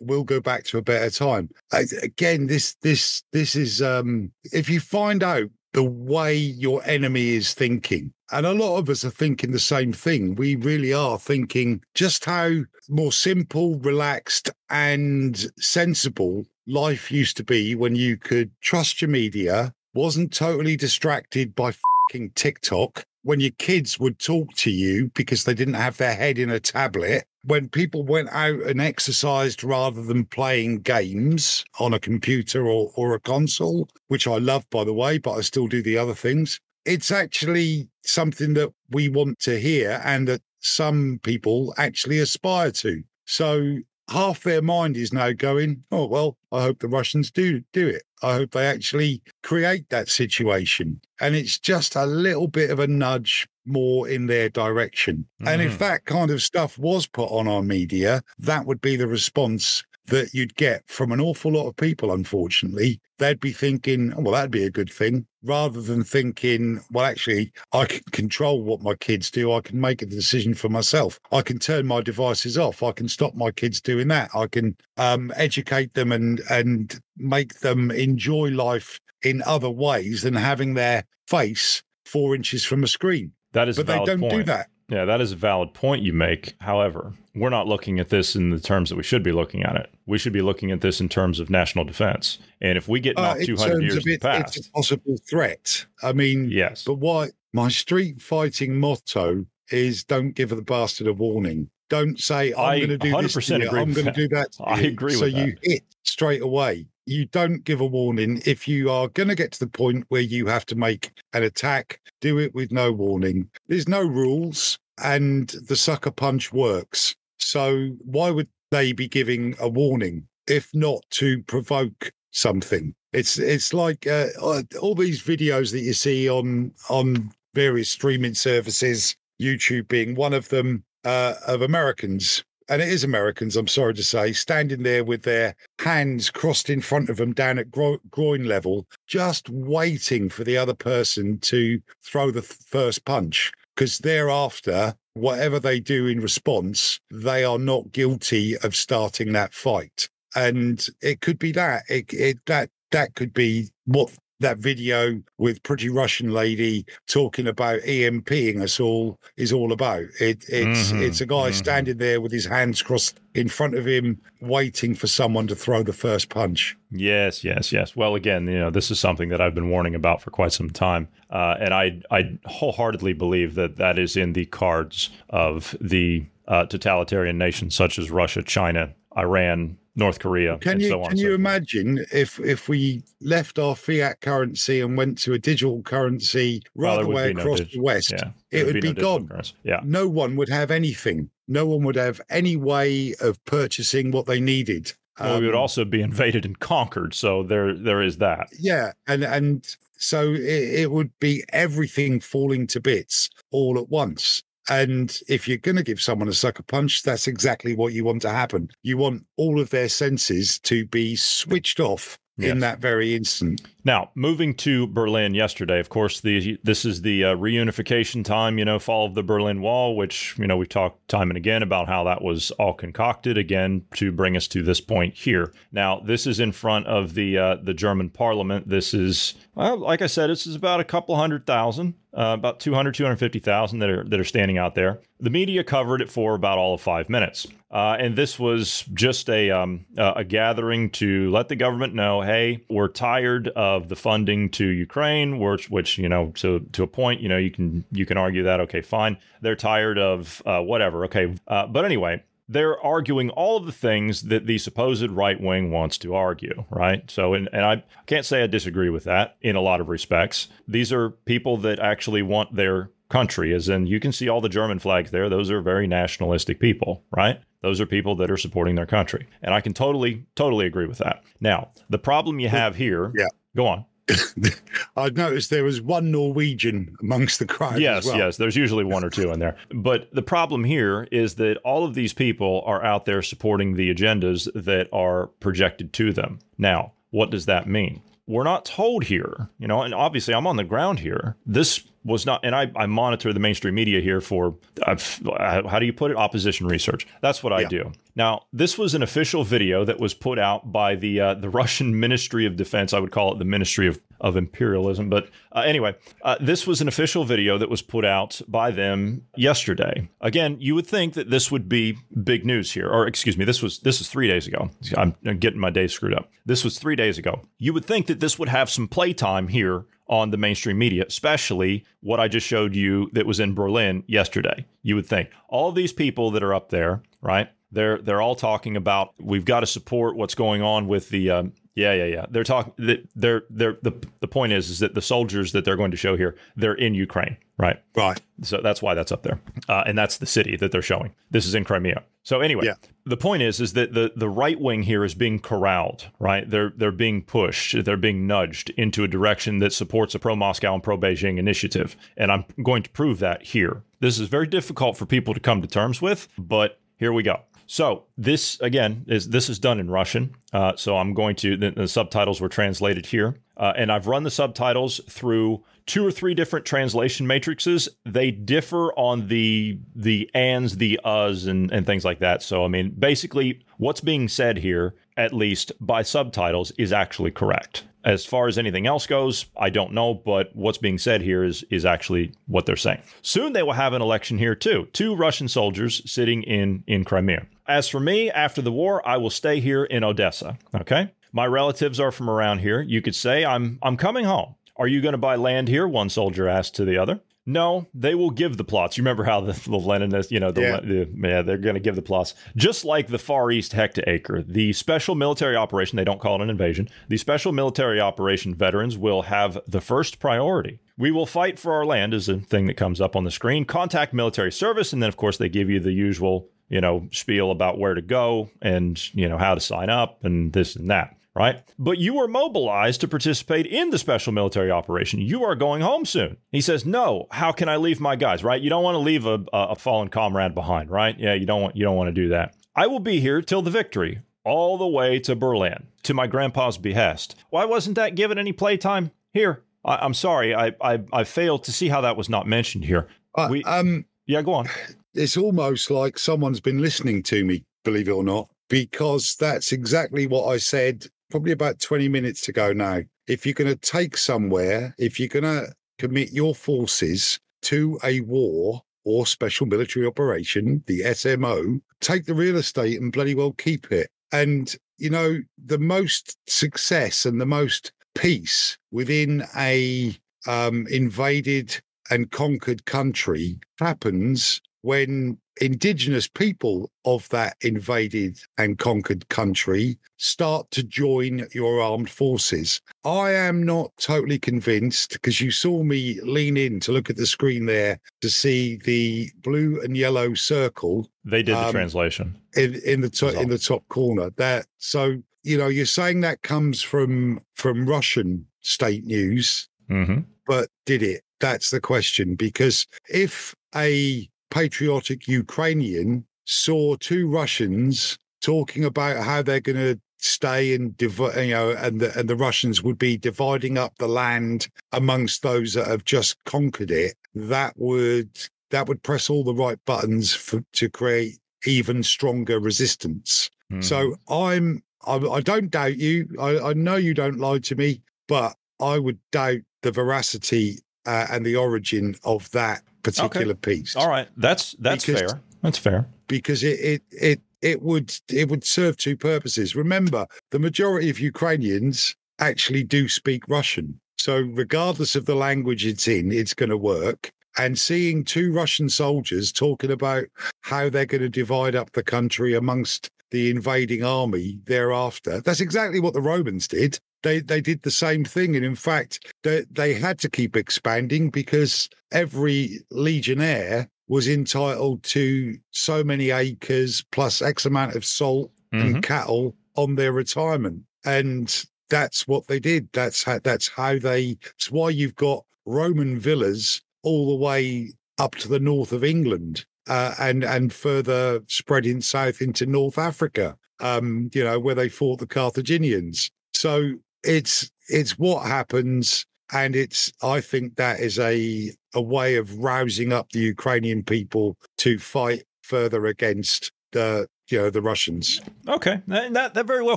we'll go back to a better time. Again, this this this is um, if you find out the way your enemy is thinking. And a lot of us are thinking the same thing. We really are thinking just how more simple, relaxed, and sensible life used to be when you could trust your media, wasn't totally distracted by fucking TikTok, when your kids would talk to you because they didn't have their head in a tablet, when people went out and exercised rather than playing games on a computer or, or a console, which I love, by the way, but I still do the other things. It's actually something that we want to hear and that some people actually aspire to. So half their mind is now going, oh, well, I hope the Russians do do it. I hope they actually create that situation. And it's just a little bit of a nudge more in their direction. Mm. And if mm. that kind of stuff was put on our media, that would be the response that you'd get from an awful lot of people, unfortunately. They'd be thinking, oh, well, that'd be a good thing, rather than thinking, well, actually, I can control what my kids do. I can make a decision for myself. I can turn my devices off. I can stop my kids doing that. I can um, educate them and and make them enjoy life in other ways than having their face four inches from a screen. That is, but they don't point. do that. Yeah, that is a valid point you make. However, we're not looking at this in the terms that we should be looking at it. We should be looking at this in terms of national defense. And if we get uh, knocked uh, 200 years it, past, it's a possible threat. I mean, yes. But why? My street fighting motto is "Don't give the bastard a warning." Don't say I'm going to do this. To you. I'm going to do that. I agree. So you hit straight away. You don't give a warning if you are going to get to the point where you have to make an attack. Do it with no warning. There's no rules and the sucker punch works. So why would they be giving a warning if not to provoke something? It's it's like uh, uh, all these videos that you see on on various streaming services, YouTube being one of them, uh, of Americans. And it is Americans, I'm sorry to say, standing there with their hands crossed in front of them down at gro- groin level, just waiting for the other person to throw the th- first punch because thereafter, whatever they do in response, they are not guilty of starting that fight. And it could be that it, it that that could be what that video with pretty Russian lady talking about EMPing us all is all about. It, it's Mhm, it's a guy mhm. standing there with his hands crossed in front of him, waiting for someone to throw the first punch. Yes, yes, yes. Well, again, you know, this is something that I've been warning about for quite some time, uh, and I I wholeheartedly believe that that is in the cards of the uh, totalitarian nations such as Russia, China, Iran, North Korea, Can and you so on. can so you imagine if if we left our fiat currency and went to a digital currency Well, right there the would way be no across dig- the west? Yeah, it there'd would be digital gone. Yeah, No one would have anything. No one would have any way of purchasing what they needed. well, we would Um, also be invaded and conquered. So there, there is that. yeah, and and so it, it would be everything falling to bits all at once. And if you're going to give someone a sucker punch, that's exactly what you want to happen. You want all of their senses to be switched off in that very instant. Now, moving to Berlin yesterday, of course, the this is the uh, reunification time, you know, fall of the Berlin Wall, which, you know, we've talked time and again about how that was all concocted again to bring us to this point here. Now, this is in front of the uh, the German parliament. This is, well, like I said, this is about a couple hundred thousand, uh, about 200, 250,000 that are, that are standing out there. The media covered it for about all of five minutes. Uh, and this was just a um, uh, a gathering to let the government know, hey, we're tired of the funding to Ukraine, which, which you know, to to a point, you know, you can you can argue that, okay, fine. They're tired of uh, whatever, okay. Uh, but anyway, they're arguing all of the things that the supposed right wing wants to argue, right? So, and, and I can't say I disagree with that in a lot of respects. These are people that actually want their country, as in you can see all the German flags there. Those are very nationalistic people, right? Those are people that are supporting their country. And I can totally, totally agree with that. Now, the problem you have here, Yeah. go on. I'd noticed there was one Norwegian amongst the crowd. as Yes, well. yes. There's usually one or two in there. But the problem here is that all of these people are out there supporting the agendas that are projected to them. Now, what does that mean? We're not told here, you know, and obviously I'm on the ground here. This was not, and I, I monitor the mainstream media here for, I've, how do you put it? Opposition research. That's what I Yeah. do. Now, this was an official video that was put out by the uh, the Russian Ministry of Defense. I would call it the Ministry of, of Imperialism. But uh, anyway, uh, this was an official video that was put out by them yesterday. Again, you would think that this would be big news here, or excuse me, this was this is three days ago. I'm getting my days screwed up. This was three days ago. You would think that this would have some playtime here on the mainstream media, especially what I just showed you that was in Berlin yesterday. You would think all these people that are up there, right? They're they're all talking about we've got to support what's going on with the um, yeah yeah yeah. They're talking that they're they're the the point is is that the soldiers that they're going to show here they're in Ukraine, right? Right. So that's why that's up there, uh, and that's the city that they're showing. This is in Crimea. So anyway, Yeah. the point is, is that the the right wing here is being corralled, right? They're they're being pushed, they're being nudged into a direction that supports a pro Moscow and pro Beijing initiative, and I'm going to prove that here. This is very difficult for people to come to terms with, but here we go. So this again is this is done in Russian. Uh, so I'm going to the, the subtitles were translated here, uh, and I've run the subtitles through two or three different translation matrices. They differ on the the ands, the us, and and things like that. So I mean, basically, what's being said here, at least by subtitles, is actually correct. As far as anything else goes, I don't know, but what's being said here is is actually what they're saying. Soon they will have an election here too. Two Russian soldiers sitting in in Crimea. As for me, after the war, I will stay here in Odessa. Okay? My relatives are from around here. You could say I'm I'm coming home. Are you going to buy land here? One soldier asked to the other. No, they will give the plots. You remember how the, the Leninists, you know, the, Yeah. the yeah, they're going to give the plots. Just like the Far East hectacre, the special military operation, they don't call it an invasion. The special military operation veterans will have the first priority. We will fight for our land is a thing that comes up on the screen. Contact military service, and then of course they give you the usual, you know, spiel about where to go and you know how to sign up and this and that right? But you were mobilized to participate in the special military operation. You are going home soon. He says, "No, how can I leave my guys, right? You don't want to leave a, a fallen comrade behind, right? Yeah, you don't want you don't want to do that. I will be here till the victory, all the way to Berlin, to my grandpa's behest. Why wasn't that given any playtime? Here, I, I'm sorry, I, I I failed to see how that was not mentioned here. Uh, We- um, Yeah, go on. it's almost like someone's been listening to me, believe it or not, because that's exactly what I said probably about 20 minutes to go now. If you're going to take somewhere, if you're going to commit your forces to a war or special military operation, the SMO, take the real estate and bloody well keep it. And, you know, the most success and the most peace within a um, invaded and conquered country happens when indigenous people of that invaded and conquered country start to join your armed forces. I am not totally convinced because you saw me lean in to look at the screen there to see the blue and yellow circle. They did the um, translation in in the to- in the top corner. That so you know you're saying that comes from from Russian state news, mm-hmm. but did it? That's the question because if a patriotic Ukrainian saw two Russians talking about how they're going to stay and div- you know and the and the Russians would be dividing up the land amongst those that have just conquered it. That would that would press all the right buttons for, to create even stronger resistance. Mm. so i'm I, I, don't doubt you. I, I know you don't lie to me but i would doubt the veracity uh, and the origin of that particular okay. piece. All right, that's that's because, fair. That's fair because it it it it would it would serve two purposes. Remember, the majority of Ukrainians actually do speak Russian, so regardless of the language it's in, it's going to work. And seeing two Russian soldiers talking about how they're going to divide up the country amongst the invading army thereafter, that's exactly what the Romans did they they did the same thing. And in fact they, they had to keep expanding because every legionnaire was entitled to so many acres plus x amount of salt mm-hmm. and cattle on their retirement. And that's what they did. That's how that's how they it's why you've got roman villas all the way up to the north of england uh, and and further spreading south into north africa um, you know where they fought the carthaginians. So it's it's what happens and it's i think that is a a way of rousing up the ukrainian people to fight further against the you know the russians. Okay uh, that that very well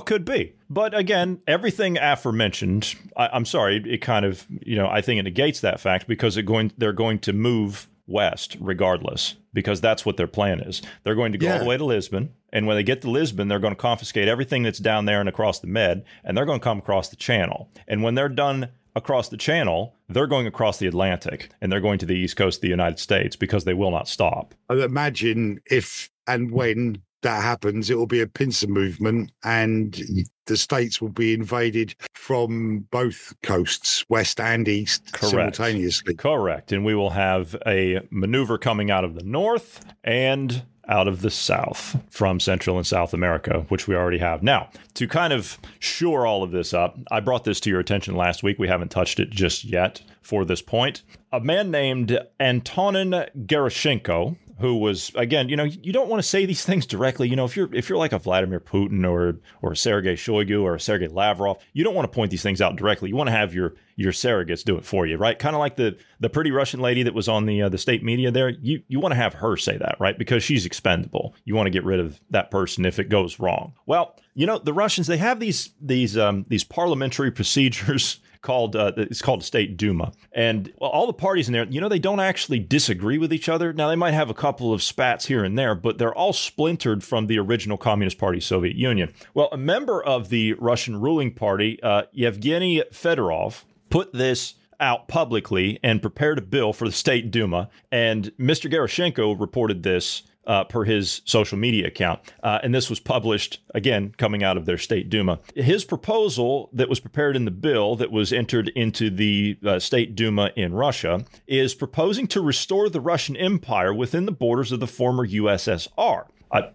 could be. But again everything aforementioned I, am sorry it kind of you know i think it negates that fact because they're going they're going to move west regardless because that's what their plan is. They're going to go yeah. all the way to Lisbon, and when they get to Lisbon, they're going to confiscate everything that's down there and across the Med, and they're going to come across the Channel. And when they're done across the Channel, they're going across the Atlantic, and they're going to the east coast of the United States because they will not stop. I imagine if and when that happens, it will be a pincer movement, and the states will be invaded from both coasts, west and east, Correct. simultaneously. Correct. And we will have a maneuver coming out of the north and out of the south from Central and South America, which we already have. Now, to kind of shore all of this up, I brought this to your attention last week. We haven't touched it just yet for this point. A man named Antonin Gerashchenko who was again, you know, you don't want to say these things directly. You know, if you're if you're like a Vladimir Putin or or a Sergei Shoigu or a Sergei Lavrov, you don't want to point these things out directly. You want to have your your surrogates do it for you, right? Kind of like the the pretty Russian lady that was on the uh, the state media there. You you want to have her say that, right? Because she's expendable. You want to get rid of that person if it goes wrong. Well, you know, the Russians they have these these um, these parliamentary procedures called uh, it's called State Duma, and all the parties in there, you know, they don't actually disagree with each other. Now they might have a couple of spats here and there, but they're all splintered from the original Communist Party, Soviet Union. Well, a member of the Russian ruling party, uh, Yevgeny Fedorov, put this out publicly and prepared a bill for the State Duma, and Mr. Gerashchenko reported this uh, per his social media account. Uh, and this was published, again, coming out of their state Duma. His proposal that was prepared in the bill that was entered into the uh, state Duma in Russia is proposing to restore the Russian Empire within the borders of the former USSR.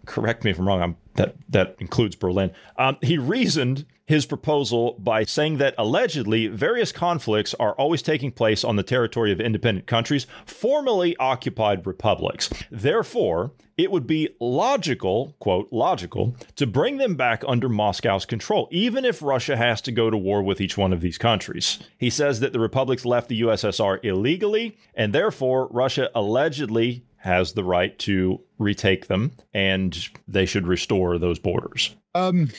Correct me if I'm wrong. I'm, that that includes Berlin. Um, he reasoned his proposal by saying that allegedly various conflicts are always taking place on the territory of independent countries, formerly occupied republics. Therefore, it would be logical, quote, logical, to bring them back under Moscow's control, even if Russia has to go to war with each one of these countries. He says that the republics left the USSR illegally, and therefore Russia allegedly has the right to retake them and they should restore those borders. Um,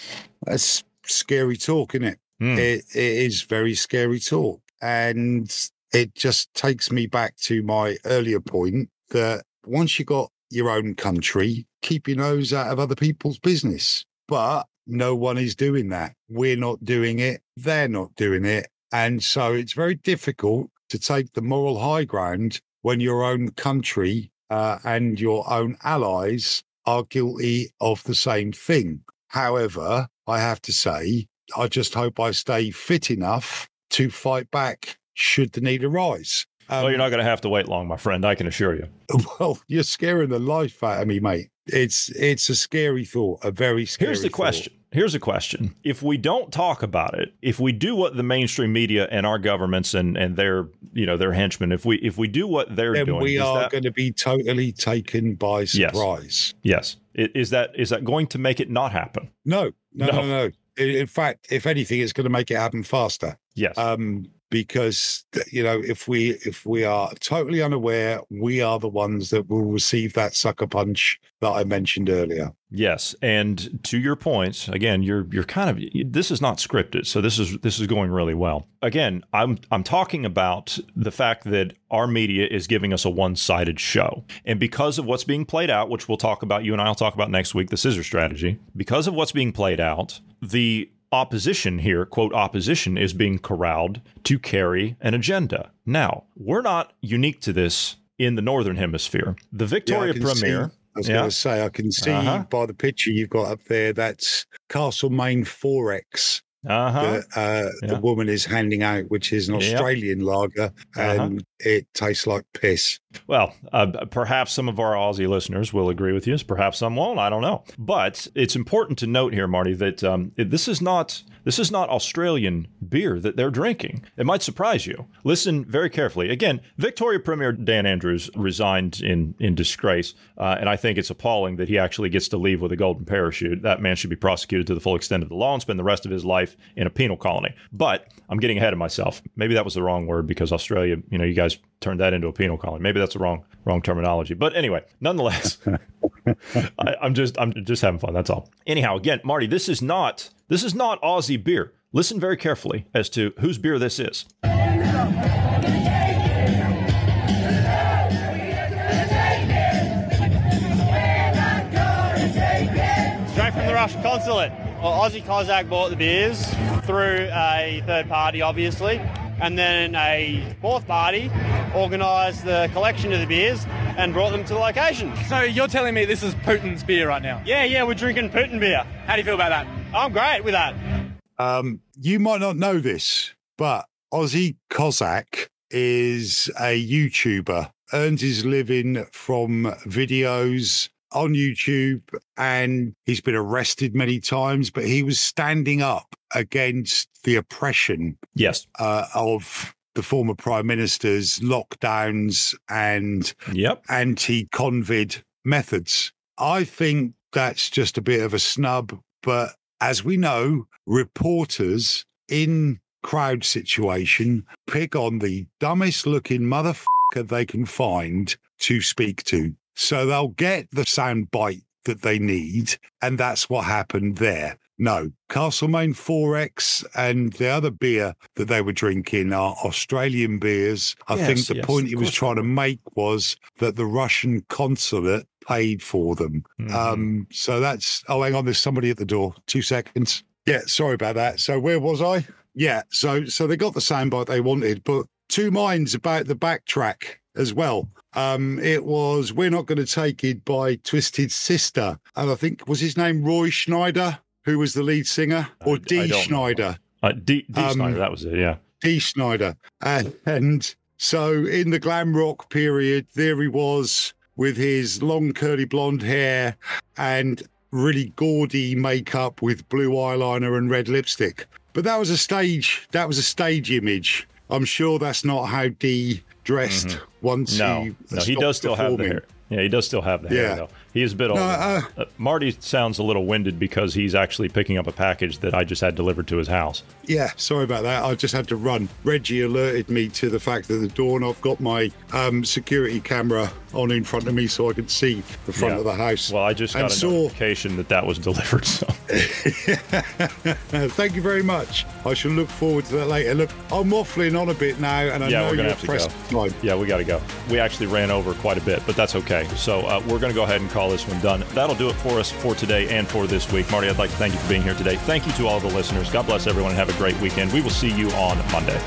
that's scary talk, isn't it? Hmm. It, it is very scary talk. And it just takes me back to my earlier point that once you got your own country, keep your nose out of other people's business. But no one is doing that. We're not doing it. They're not doing it. And so it's very difficult to take the moral high ground when your own country uh, and your own allies are guilty of the same thing. However, I have to say, I just hope I stay fit enough to fight back should the need arise. Um, well, you're not going to have to wait long, my friend. I can assure you. well, you're scaring the life out of me, mate. It's it's a scary thought, a very scary. Thought Here's the thought. question. Here's a question. If we don't talk about it, if we do what the mainstream media and our governments and, and their you know their henchmen, if we if we do what they're Then doing, we are that- going to be totally taken by surprise. yes, I- is that is that going to make it not happen? No, no, No. no, no. In, in fact, if anything, it's going to make it happen faster. Yes. um, because you know if we if we are totally unaware, we are the ones that will receive that sucker punch that I mentioned earlier. Yes, and to your point, again, you're you're kind of this is not scripted, so this is this is going really well. Again, I'm I'm talking about the fact that our media is giving us a one-sided show, and because of what's being played out, which we'll talk about, you and I'll talk about next week, the scissor strategy. Because of what's being played out, the opposition here, quote opposition, is being corralled to carry an agenda. Now, we're not unique to this in the northern hemisphere. The Victoria can Premier. I was Yeah. going to say, I can see Uh-huh. by the picture you've got up there that's Castlemaine 4X Uh-huh. that uh, Yeah. the woman is handing out, which is an Yep. Australian lager, Uh-huh. and it tastes like piss. Well, uh, perhaps some of our Aussie listeners will agree with you. Perhaps some won't. I don't know. But it's important to note here, Marty, that um, this is not this is not Australian beer that they're drinking. It might surprise you. Listen very carefully. Again, Victoria Premier Dan Andrews resigned in in disgrace, uh, and I think it's appalling that he actually gets to leave with a golden parachute. That man should be prosecuted to the full extent of the law and spend the rest of his life in a penal colony. But I'm getting ahead of myself. Maybe that was the wrong word because Australia, you know, you guys turned that into a penal colony. Maybe that's the wrong wrong terminology. But anyway, nonetheless, I, I'm just I'm just having fun. That's all. Anyhow, again, Marty, this is not this is not Aussie beer. Listen very carefully as to whose beer this is. Straight from the Russian consulate. Well, Aussie Cossack bought the beers through a third party, obviously, and then a fourth party organised the collection of the beers and brought them to the location. So you're telling me this is Putin's beer right now? Yeah, yeah, we're drinking Putin beer. How do you feel about that? I'm great with that. Um, you might not know this, but Aussie Cossack is a YouTuber, earns his living from videos on YouTube, and he's been arrested many times, but he was standing up against the oppression Yes. uh, of the former prime minister's lockdowns and Yep. anti-convid methods. I think that's just a bit of a snub, but as we know, reporters in crowd situation pick on the dumbest looking motherfucker they can find to speak to. So they'll get the sound bite that they need, and that's what happened there. No, Castlemaine 4X and the other beer that they were drinking are Australian beers. I think the yes, point he was trying to make was that the Russian consulate paid for them. Mhm. Um, so that's, oh, hang on, there's somebody at the door. Two seconds. Yeah, sorry about that. So where was I? Yeah, so so they got the soundbite they wanted, but two minds about the backtrack as well. Um, it was We're Not Gonna Take It by Twisted Sister. And I think was his name Roy Schneider, who was the lead singer, or I D know. Schneider. Uh, Dee, Dee Um, Snider, that was it. Yeah. Dee. Schneider. And, and so in the glam rock period, there he was with his long curly blonde hair and really gaudy makeup with blue eyeliner and red lipstick. But that was a stage, that was a stage image. I'm sure that's not how Dee dressed once. No, he no, he does still have the hair. Yeah, he does still have the hair Yeah. though. He is a bit older. uh, Uh, Marty sounds a little winded because he's actually picking up a package that I just had delivered to his house. Yeah, sorry about that. I just had to run. Reggie alerted me to the fact that the doorknob got my um, security camera on in front of me so I could see the front Yeah. of the house. Well, I just And got a saw- notification that that was delivered. So Thank you very much. I shall look forward to that later. Look, I'm waffling on a bit now, and I yeah, know we're gonna you're have to pressed go. time. Yeah, we got to go. We actually ran over quite a bit, but that's okay. So uh, we're going to go ahead and call this one done. That'll do it for us for today and for this week. Marty, I'd like to thank you for being here today. Thank you to all the listeners. God bless everyone and have a great weekend. We will see you on Monday.